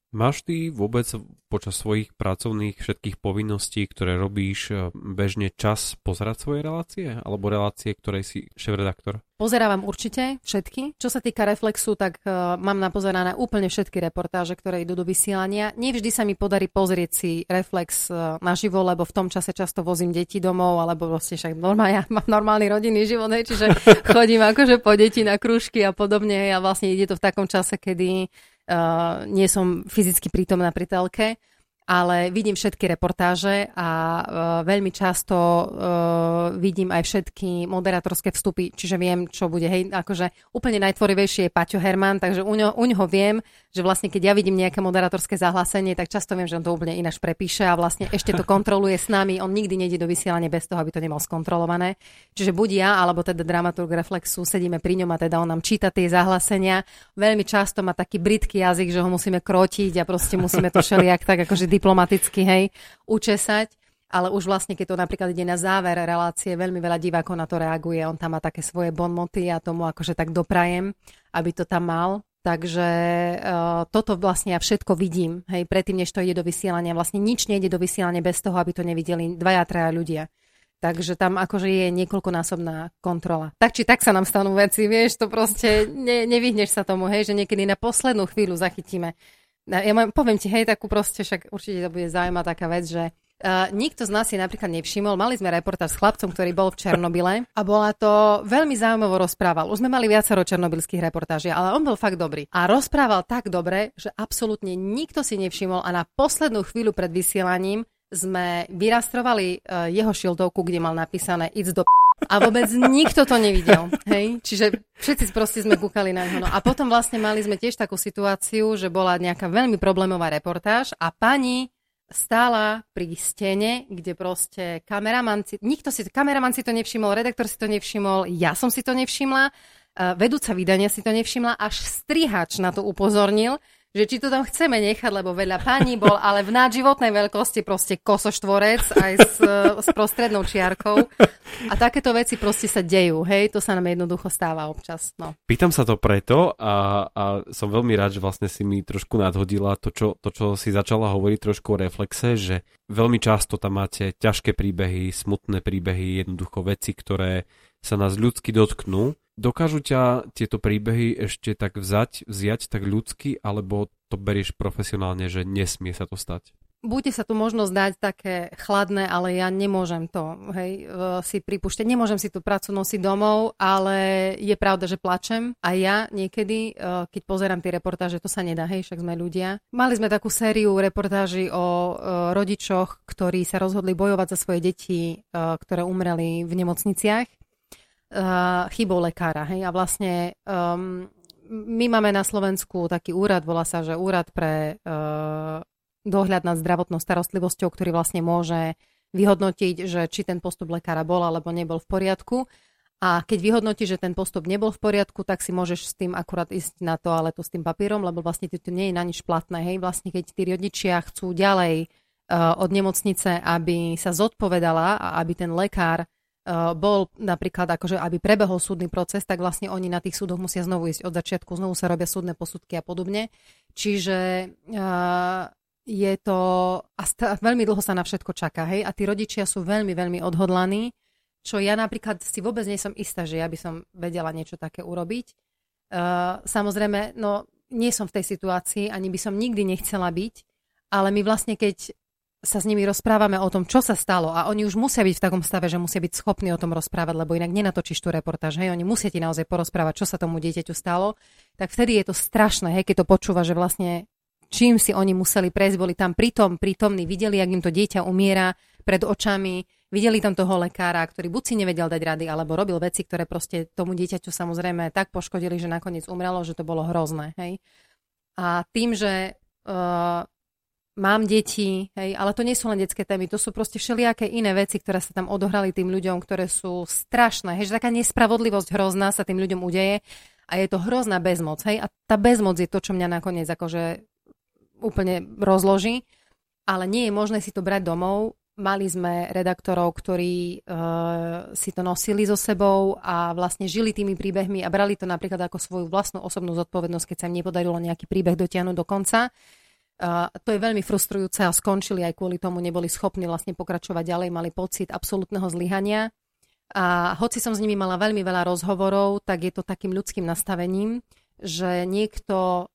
Máš ty vôbec počas svojich pracovných všetkých povinností, ktoré robíš, e, bežne čas pozerať svoje relácie? Alebo relácie, ktoré si šéf-redaktor? Pozerávam určite všetky. Čo sa týka Reflexu, tak uh, mám napozerané úplne všetky reportáže, ktoré idú do vysielania. Nevždy sa mi podarí pozrieť si Reflex uh, naživo, lebo v tom čase často vozím deti domov, alebo vlastne však normálne, ja mám normálny rodinný život, hej, čiže chodím akože po deti na krúžky a podobne a vlastne ide to v takom čase, kedy Uh, nie som fyzicky prítomná pri telke, ale vidím všetky reportáže a uh, veľmi často uh, vidím aj všetky moderátorské vstupy, čiže viem, čo bude. Hej, akože úplne najtvorivejší je Paťo Herman, takže u, ňo, u ňoho viem, že vlastne keď ja vidím nejaké moderátorské zahlásenie, tak často viem, že on to úplne ináč prepíše a vlastne ešte to kontroluje s nami. On nikdy nejde do vysielania bez toho, aby to nemal skontrolované. Čiže buď ja, alebo teda dramaturg Reflexu sedíme pri ňom a teda on nám číta tie zahlásenia. Veľmi často má taký britský jazyk, že ho musíme krotiť a proste musíme to šeliak tak akože diplomaticky, hej, učesať. Ale už vlastne, keď to napríklad ide na záver relácie, veľmi veľa divákov na to reaguje. On tam má také svoje bonmoty a tomu akože tak doprajem, aby to tam mal. Takže uh, toto vlastne ja všetko vidím, hej, predtým, než to ide do vysielania. Vlastne nič nejde do vysielania bez toho, aby to nevideli dvaja, traja ľudia. Takže tam akože je niekoľkonásobná kontrola. Tak či tak sa nám stanú veci, vieš, to proste ne, nevyhneš sa tomu, hej, že niekedy na poslednú chvíľu zachytíme ja mám, poviem ti, hej, takú proste, však určite to bude zaujímavá taká vec, že Uh, nikto z nás si napríklad nevšimol, mali sme reportáž s chlapcom, ktorý bol v Černobyle a bola to veľmi zaujímavo rozprával. Už sme mali viacero černobylských reportáží, ale on bol fakt dobrý. A rozprával tak dobre, že absolútne nikto si nevšimol a na poslednú chvíľu pred vysielaním sme vyrastrovali uh, jeho šildovku, kde mal napísané It's do a vôbec nikto to nevidel. Hej? Čiže všetci proste sme kúkali na. No a potom vlastne mali sme tiež takú situáciu, že bola nejaká veľmi problémová reportáž a pani stála pri stene, kde proste kameraman si, nikto si, kameraman si to nevšimol, redaktor si to nevšimol, ja som si to nevšimla, vedúca vydania si to nevšimla, až strihač na to upozornil, že či to tam chceme nechať, lebo veľa pani bol, ale v nadživotnej veľkosti proste kosoštvorec aj s, s prostrednou čiarkou. A takéto veci proste sa dejú, hej, to sa nám jednoducho stáva občas. No. Pýtam sa to preto a, a som veľmi rád, že vlastne si mi trošku nadhodila to čo, to, čo si začala hovoriť trošku o reflexe, že veľmi často tam máte ťažké príbehy, smutné príbehy, jednoducho veci, ktoré sa nás ľudsky dotknú Dokážu ťa tieto príbehy ešte tak vzať, vziať tak ľudsky, alebo to berieš profesionálne, že nesmie sa to stať? Bude sa tu možno zdať také chladné, ale ja nemôžem to hej, e, si pripúšťať. Nemôžem si tú prácu nosiť domov, ale je pravda, že plačem. A ja niekedy, e, keď pozerám tie reportáže, to sa nedá, hej, však sme ľudia. Mali sme takú sériu reportáží o e, rodičoch, ktorí sa rozhodli bojovať za svoje deti, ktoré umreli v nemocniciach uh, chybou lekára. Hej? A vlastne um, my máme na Slovensku taký úrad, volá sa, že úrad pre uh, dohľad nad zdravotnou starostlivosťou, ktorý vlastne môže vyhodnotiť, že či ten postup lekára bol alebo nebol v poriadku. A keď vyhodnotí, že ten postup nebol v poriadku, tak si môžeš s tým akurát ísť na toaletu s tým papierom, lebo vlastne to nie je na nič platné. Hej? Vlastne keď tí rodičia chcú ďalej uh, od nemocnice, aby sa zodpovedala a aby ten lekár bol napríklad, akože aby prebehol súdny proces, tak vlastne oni na tých súdoch musia znovu ísť od začiatku, znovu sa robia súdne posudky a podobne. Čiže uh, je to, a veľmi dlho sa na všetko čaká, hej, a tí rodičia sú veľmi, veľmi odhodlaní, čo ja napríklad si vôbec nie som istá, že ja by som vedela niečo také urobiť. Uh, samozrejme, no nie som v tej situácii, ani by som nikdy nechcela byť, ale my vlastne keď sa s nimi rozprávame o tom, čo sa stalo a oni už musia byť v takom stave, že musia byť schopní o tom rozprávať, lebo inak nenatočíš tú reportáž, hej, oni musia ti naozaj porozprávať, čo sa tomu dieťaťu stalo, tak vtedy je to strašné, hej, keď to počúva, že vlastne čím si oni museli prejsť, boli tam pritom prítomní, videli, ak im to dieťa umiera pred očami, videli tam toho lekára, ktorý buď si nevedel dať rady, alebo robil veci, ktoré proste tomu dieťaťu samozrejme tak poškodili, že nakoniec umrelo, že to bolo hrozné, hej. A tým, že uh, mám deti, hej, ale to nie sú len detské témy, to sú proste všelijaké iné veci, ktoré sa tam odohrali tým ľuďom, ktoré sú strašné, hej, že taká nespravodlivosť hrozná sa tým ľuďom udeje a je to hrozná bezmoc, hej, a tá bezmoc je to, čo mňa nakoniec akože úplne rozloží, ale nie je možné si to brať domov. Mali sme redaktorov, ktorí uh, si to nosili so sebou a vlastne žili tými príbehmi a brali to napríklad ako svoju vlastnú osobnú zodpovednosť, keď sa im nepodarilo nejaký príbeh dotiahnuť do konca. To je veľmi frustrujúce a skončili aj kvôli tomu, neboli schopní vlastne pokračovať ďalej, mali pocit absolútneho zlyhania. A hoci som s nimi mala veľmi veľa rozhovorov, tak je to takým ľudským nastavením, že niekto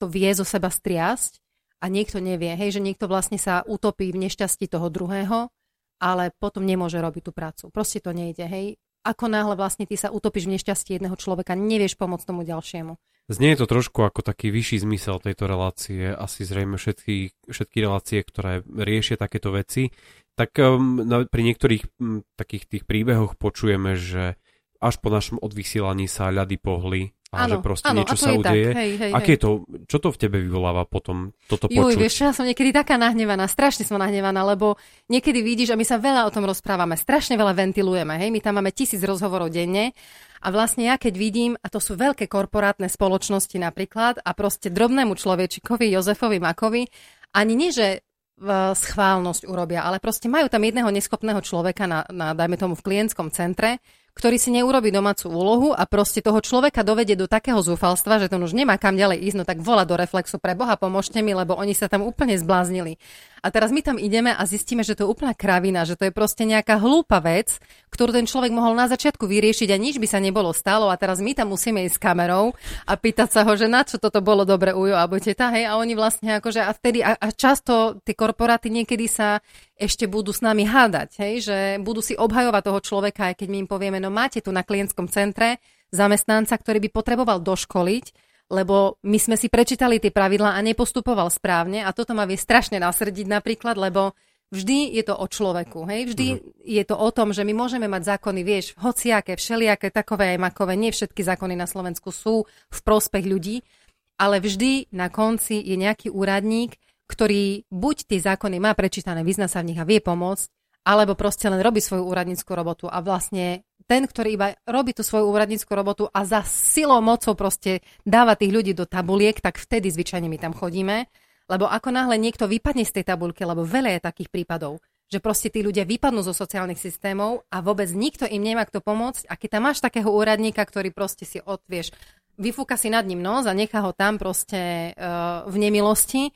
to vie zo seba striasť a niekto nevie, hej, že niekto vlastne sa utopí v nešťastí toho druhého, ale potom nemôže robiť tú prácu. Proste to nejde, hej. Ako náhle vlastne ty sa utopíš v nešťastí jedného človeka, nevieš pomôcť tomu ďalšiemu. Znie to trošku ako taký vyšší zmysel tejto relácie, asi zrejme všetky, všetky relácie, ktoré riešia takéto veci. Tak um, pri niektorých um, takých tých príbehoch počujeme, že až po našom odvysielaní sa ľady pohli a ano, že proste ano, niečo sa udeje. Hej, hej, Aké hej. to, čo to v tebe vyvoláva potom toto počuť? Juj, vieš, ja som niekedy taká nahnevaná, strašne som nahnevaná, lebo niekedy vidíš, a my sa veľa o tom rozprávame, strašne veľa ventilujeme, hej, my tam máme tisíc rozhovorov denne a vlastne ja keď vidím, a to sú veľké korporátne spoločnosti napríklad, a proste drobnému človečikovi, Jozefovi Makovi, ani nie, že schválnosť urobia, ale proste majú tam jedného neschopného človeka na, na dajme tomu v klientskom centre, ktorý si neurobi domácu úlohu a proste toho človeka dovedie do takého zúfalstva, že to už nemá kam ďalej ísť, no tak volá do reflexu pre Boha, pomôžte mi, lebo oni sa tam úplne zbláznili. A teraz my tam ideme a zistíme, že to je úplná kravina, že to je proste nejaká hlúpa vec, ktorú ten človek mohol na začiatku vyriešiť a nič by sa nebolo stalo. A teraz my tam musíme ísť s kamerou a pýtať sa ho, že na čo toto bolo dobre ujo alebo teta, hej, a oni vlastne akože a vtedy a, a často tie korporáty niekedy sa ešte budú s nami hádať, hej, že budú si obhajovať toho človeka, aj keď my im povieme, no máte tu na klientskom centre zamestnanca, ktorý by potreboval doškoliť, lebo my sme si prečítali tie pravidlá a nepostupoval správne a toto ma vie strašne nasrdiť napríklad, lebo vždy je to o človeku, hej? Vždy uh-huh. je to o tom, že my môžeme mať zákony, vieš, hociaké, všelijaké, takové aj makové, nie všetky zákony na Slovensku sú v prospech ľudí, ale vždy na konci je nejaký úradník, ktorý buď tie zákony má prečítané, vyzna sa v nich a vie pomôcť, alebo proste len robí svoju úradníckú robotu a vlastne ten, ktorý iba robí tú svoju úradníckú robotu a za silou mocou proste dáva tých ľudí do tabuliek, tak vtedy zvyčajne my tam chodíme. Lebo ako náhle niekto vypadne z tej tabulky, lebo veľa je takých prípadov, že proste tí ľudia vypadnú zo sociálnych systémov a vôbec nikto im nemá kto pomôcť. A keď tam máš takého úradníka, ktorý proste si odvieš, vyfúka si nad ním nos a nechá ho tam proste uh, v nemilosti,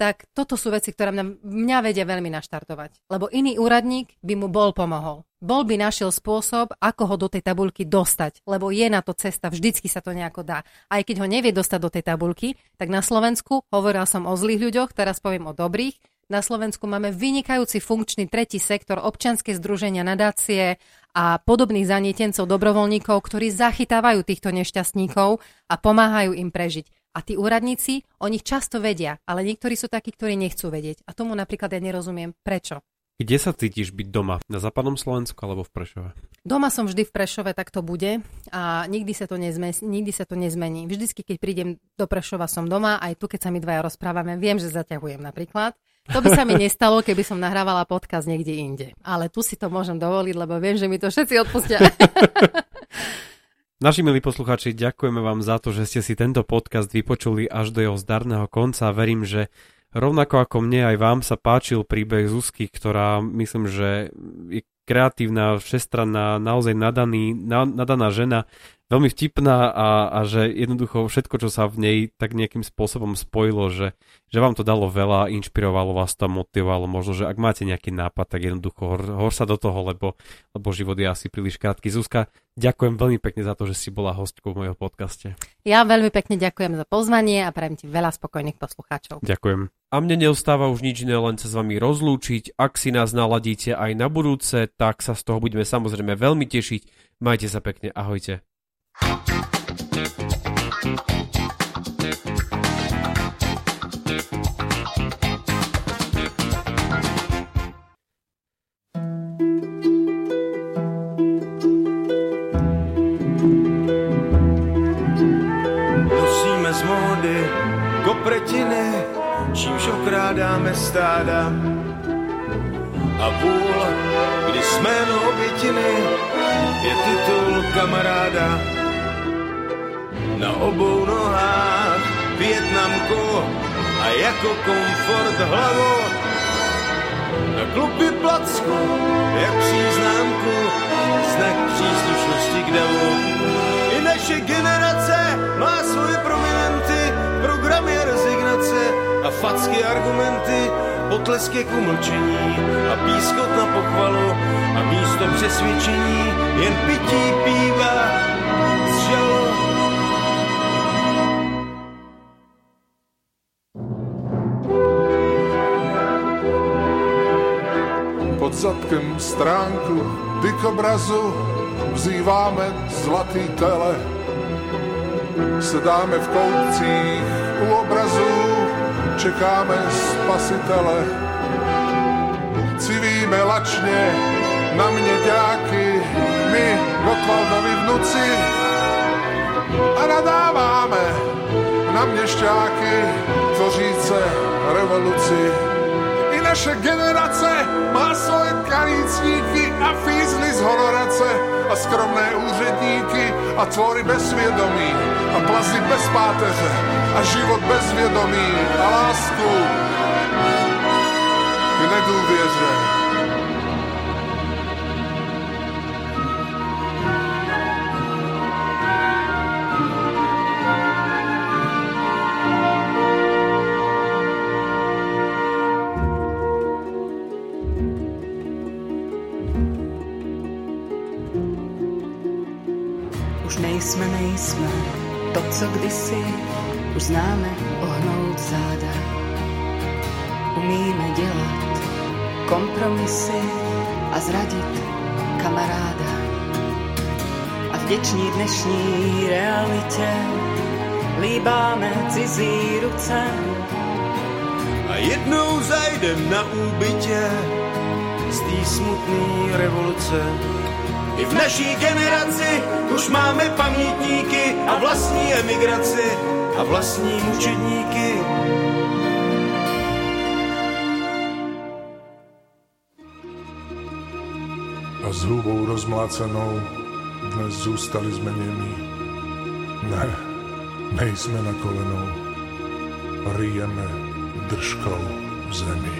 tak toto sú veci, ktoré mňa, mňa vedia veľmi naštartovať. Lebo iný úradník by mu bol pomohol. Bol by našiel spôsob, ako ho do tej tabulky dostať, lebo je na to cesta, vždycky sa to nejako dá. Aj keď ho nevie dostať do tej tabulky, tak na Slovensku, hovorila som o zlých ľuďoch, teraz poviem o dobrých, na Slovensku máme vynikajúci funkčný tretí sektor, občianske združenia, nadácie a podobných zanietencov, dobrovoľníkov, ktorí zachytávajú týchto nešťastníkov a pomáhajú im prežiť. A tí úradníci o nich často vedia, ale niektorí sú takí, ktorí nechcú vedieť. A tomu napríklad ja nerozumiem. Prečo? Kde sa cítiš byť doma? Na západnom Slovensku alebo v Prešove? Doma som vždy v Prešove, tak to bude a nikdy sa to, nezme, nikdy sa to nezmení. Vždycky, keď prídem do Prešova, som doma, aj tu, keď sa my dvaja rozprávame, viem, že zaťahujem napríklad. To by sa mi nestalo, keby som nahrávala podcast niekde inde. Ale tu si to môžem dovoliť, lebo viem, že mi to všetci odpustia. Naši milí poslucháči, ďakujeme vám za to, že ste si tento podcast vypočuli až do jeho zdarného konca. Verím, že rovnako ako mne aj vám sa páčil príbeh Zuzky, ktorá myslím, že je kreatívna, všestranná, naozaj nadaný, nadaná žena. Veľmi vtipná a, a že jednoducho všetko, čo sa v nej tak nejakým spôsobom spojilo, že, že vám to dalo veľa, inšpirovalo vás to, motivovalo, možno, že ak máte nejaký nápad, tak jednoducho hor, hor sa do toho, lebo, lebo život je asi príliš krátky. Zuzka, ďakujem veľmi pekne za to, že si bola hostkou v mojom podcaste. Ja veľmi pekne ďakujem za pozvanie a prajem ti veľa spokojných poslucháčov. Ďakujem. A mne neostáva už nič iné, len sa s vami rozlúčiť. Ak si nás naladíte aj na budúce, tak sa z toho budeme samozrejme veľmi tešiť. Majte sa pekne, ahojte. Nosíme z módy kopretiny, čímž okrádáme stáda. A půl, kdy jsme obětiny, je titul kamaráda. Na obou nohách Větnamku a jako komfort hlavu. Na klupy placku, jak příznámku, znak příslušnosti k davu. I naše generace má svoje prominenty, programy rezignace a facky argumenty, potlesky k umlčení a pískot na pochvalu a místo přesvědčení jen pití píva z žalu. Pod zadkem stránku dykobrazu vzýváme zlatý tele. Sedáme v koutcích u obrazu, čekáme spasitele. Civíme lačně na měďáky, my Gotwaldovi vnuci a nadáváme na měšťáky tvoříce revoluci. Naše generace má svoje kanícníky a fízly z honorace a skromné úředníky a tvory bez svědomí a plazy bez páteře a život bez vědomí a lásku k nedůvěře. Už známe ohnout záda. Umíme dělat kompromisy a zradit kamaráda. A v vděční dnešní realitě líbáme cizí ruce. A jednou zajdem na úbytě z té smutné revoluce. I v naší generaci už máme pamětníky a vlastní emigraci a vlastní mučedníky. A s hubou rozmlácenou dnes zůstali jsme němí. Ne, nejsme na kolenou. Rijeme držkou v zemi.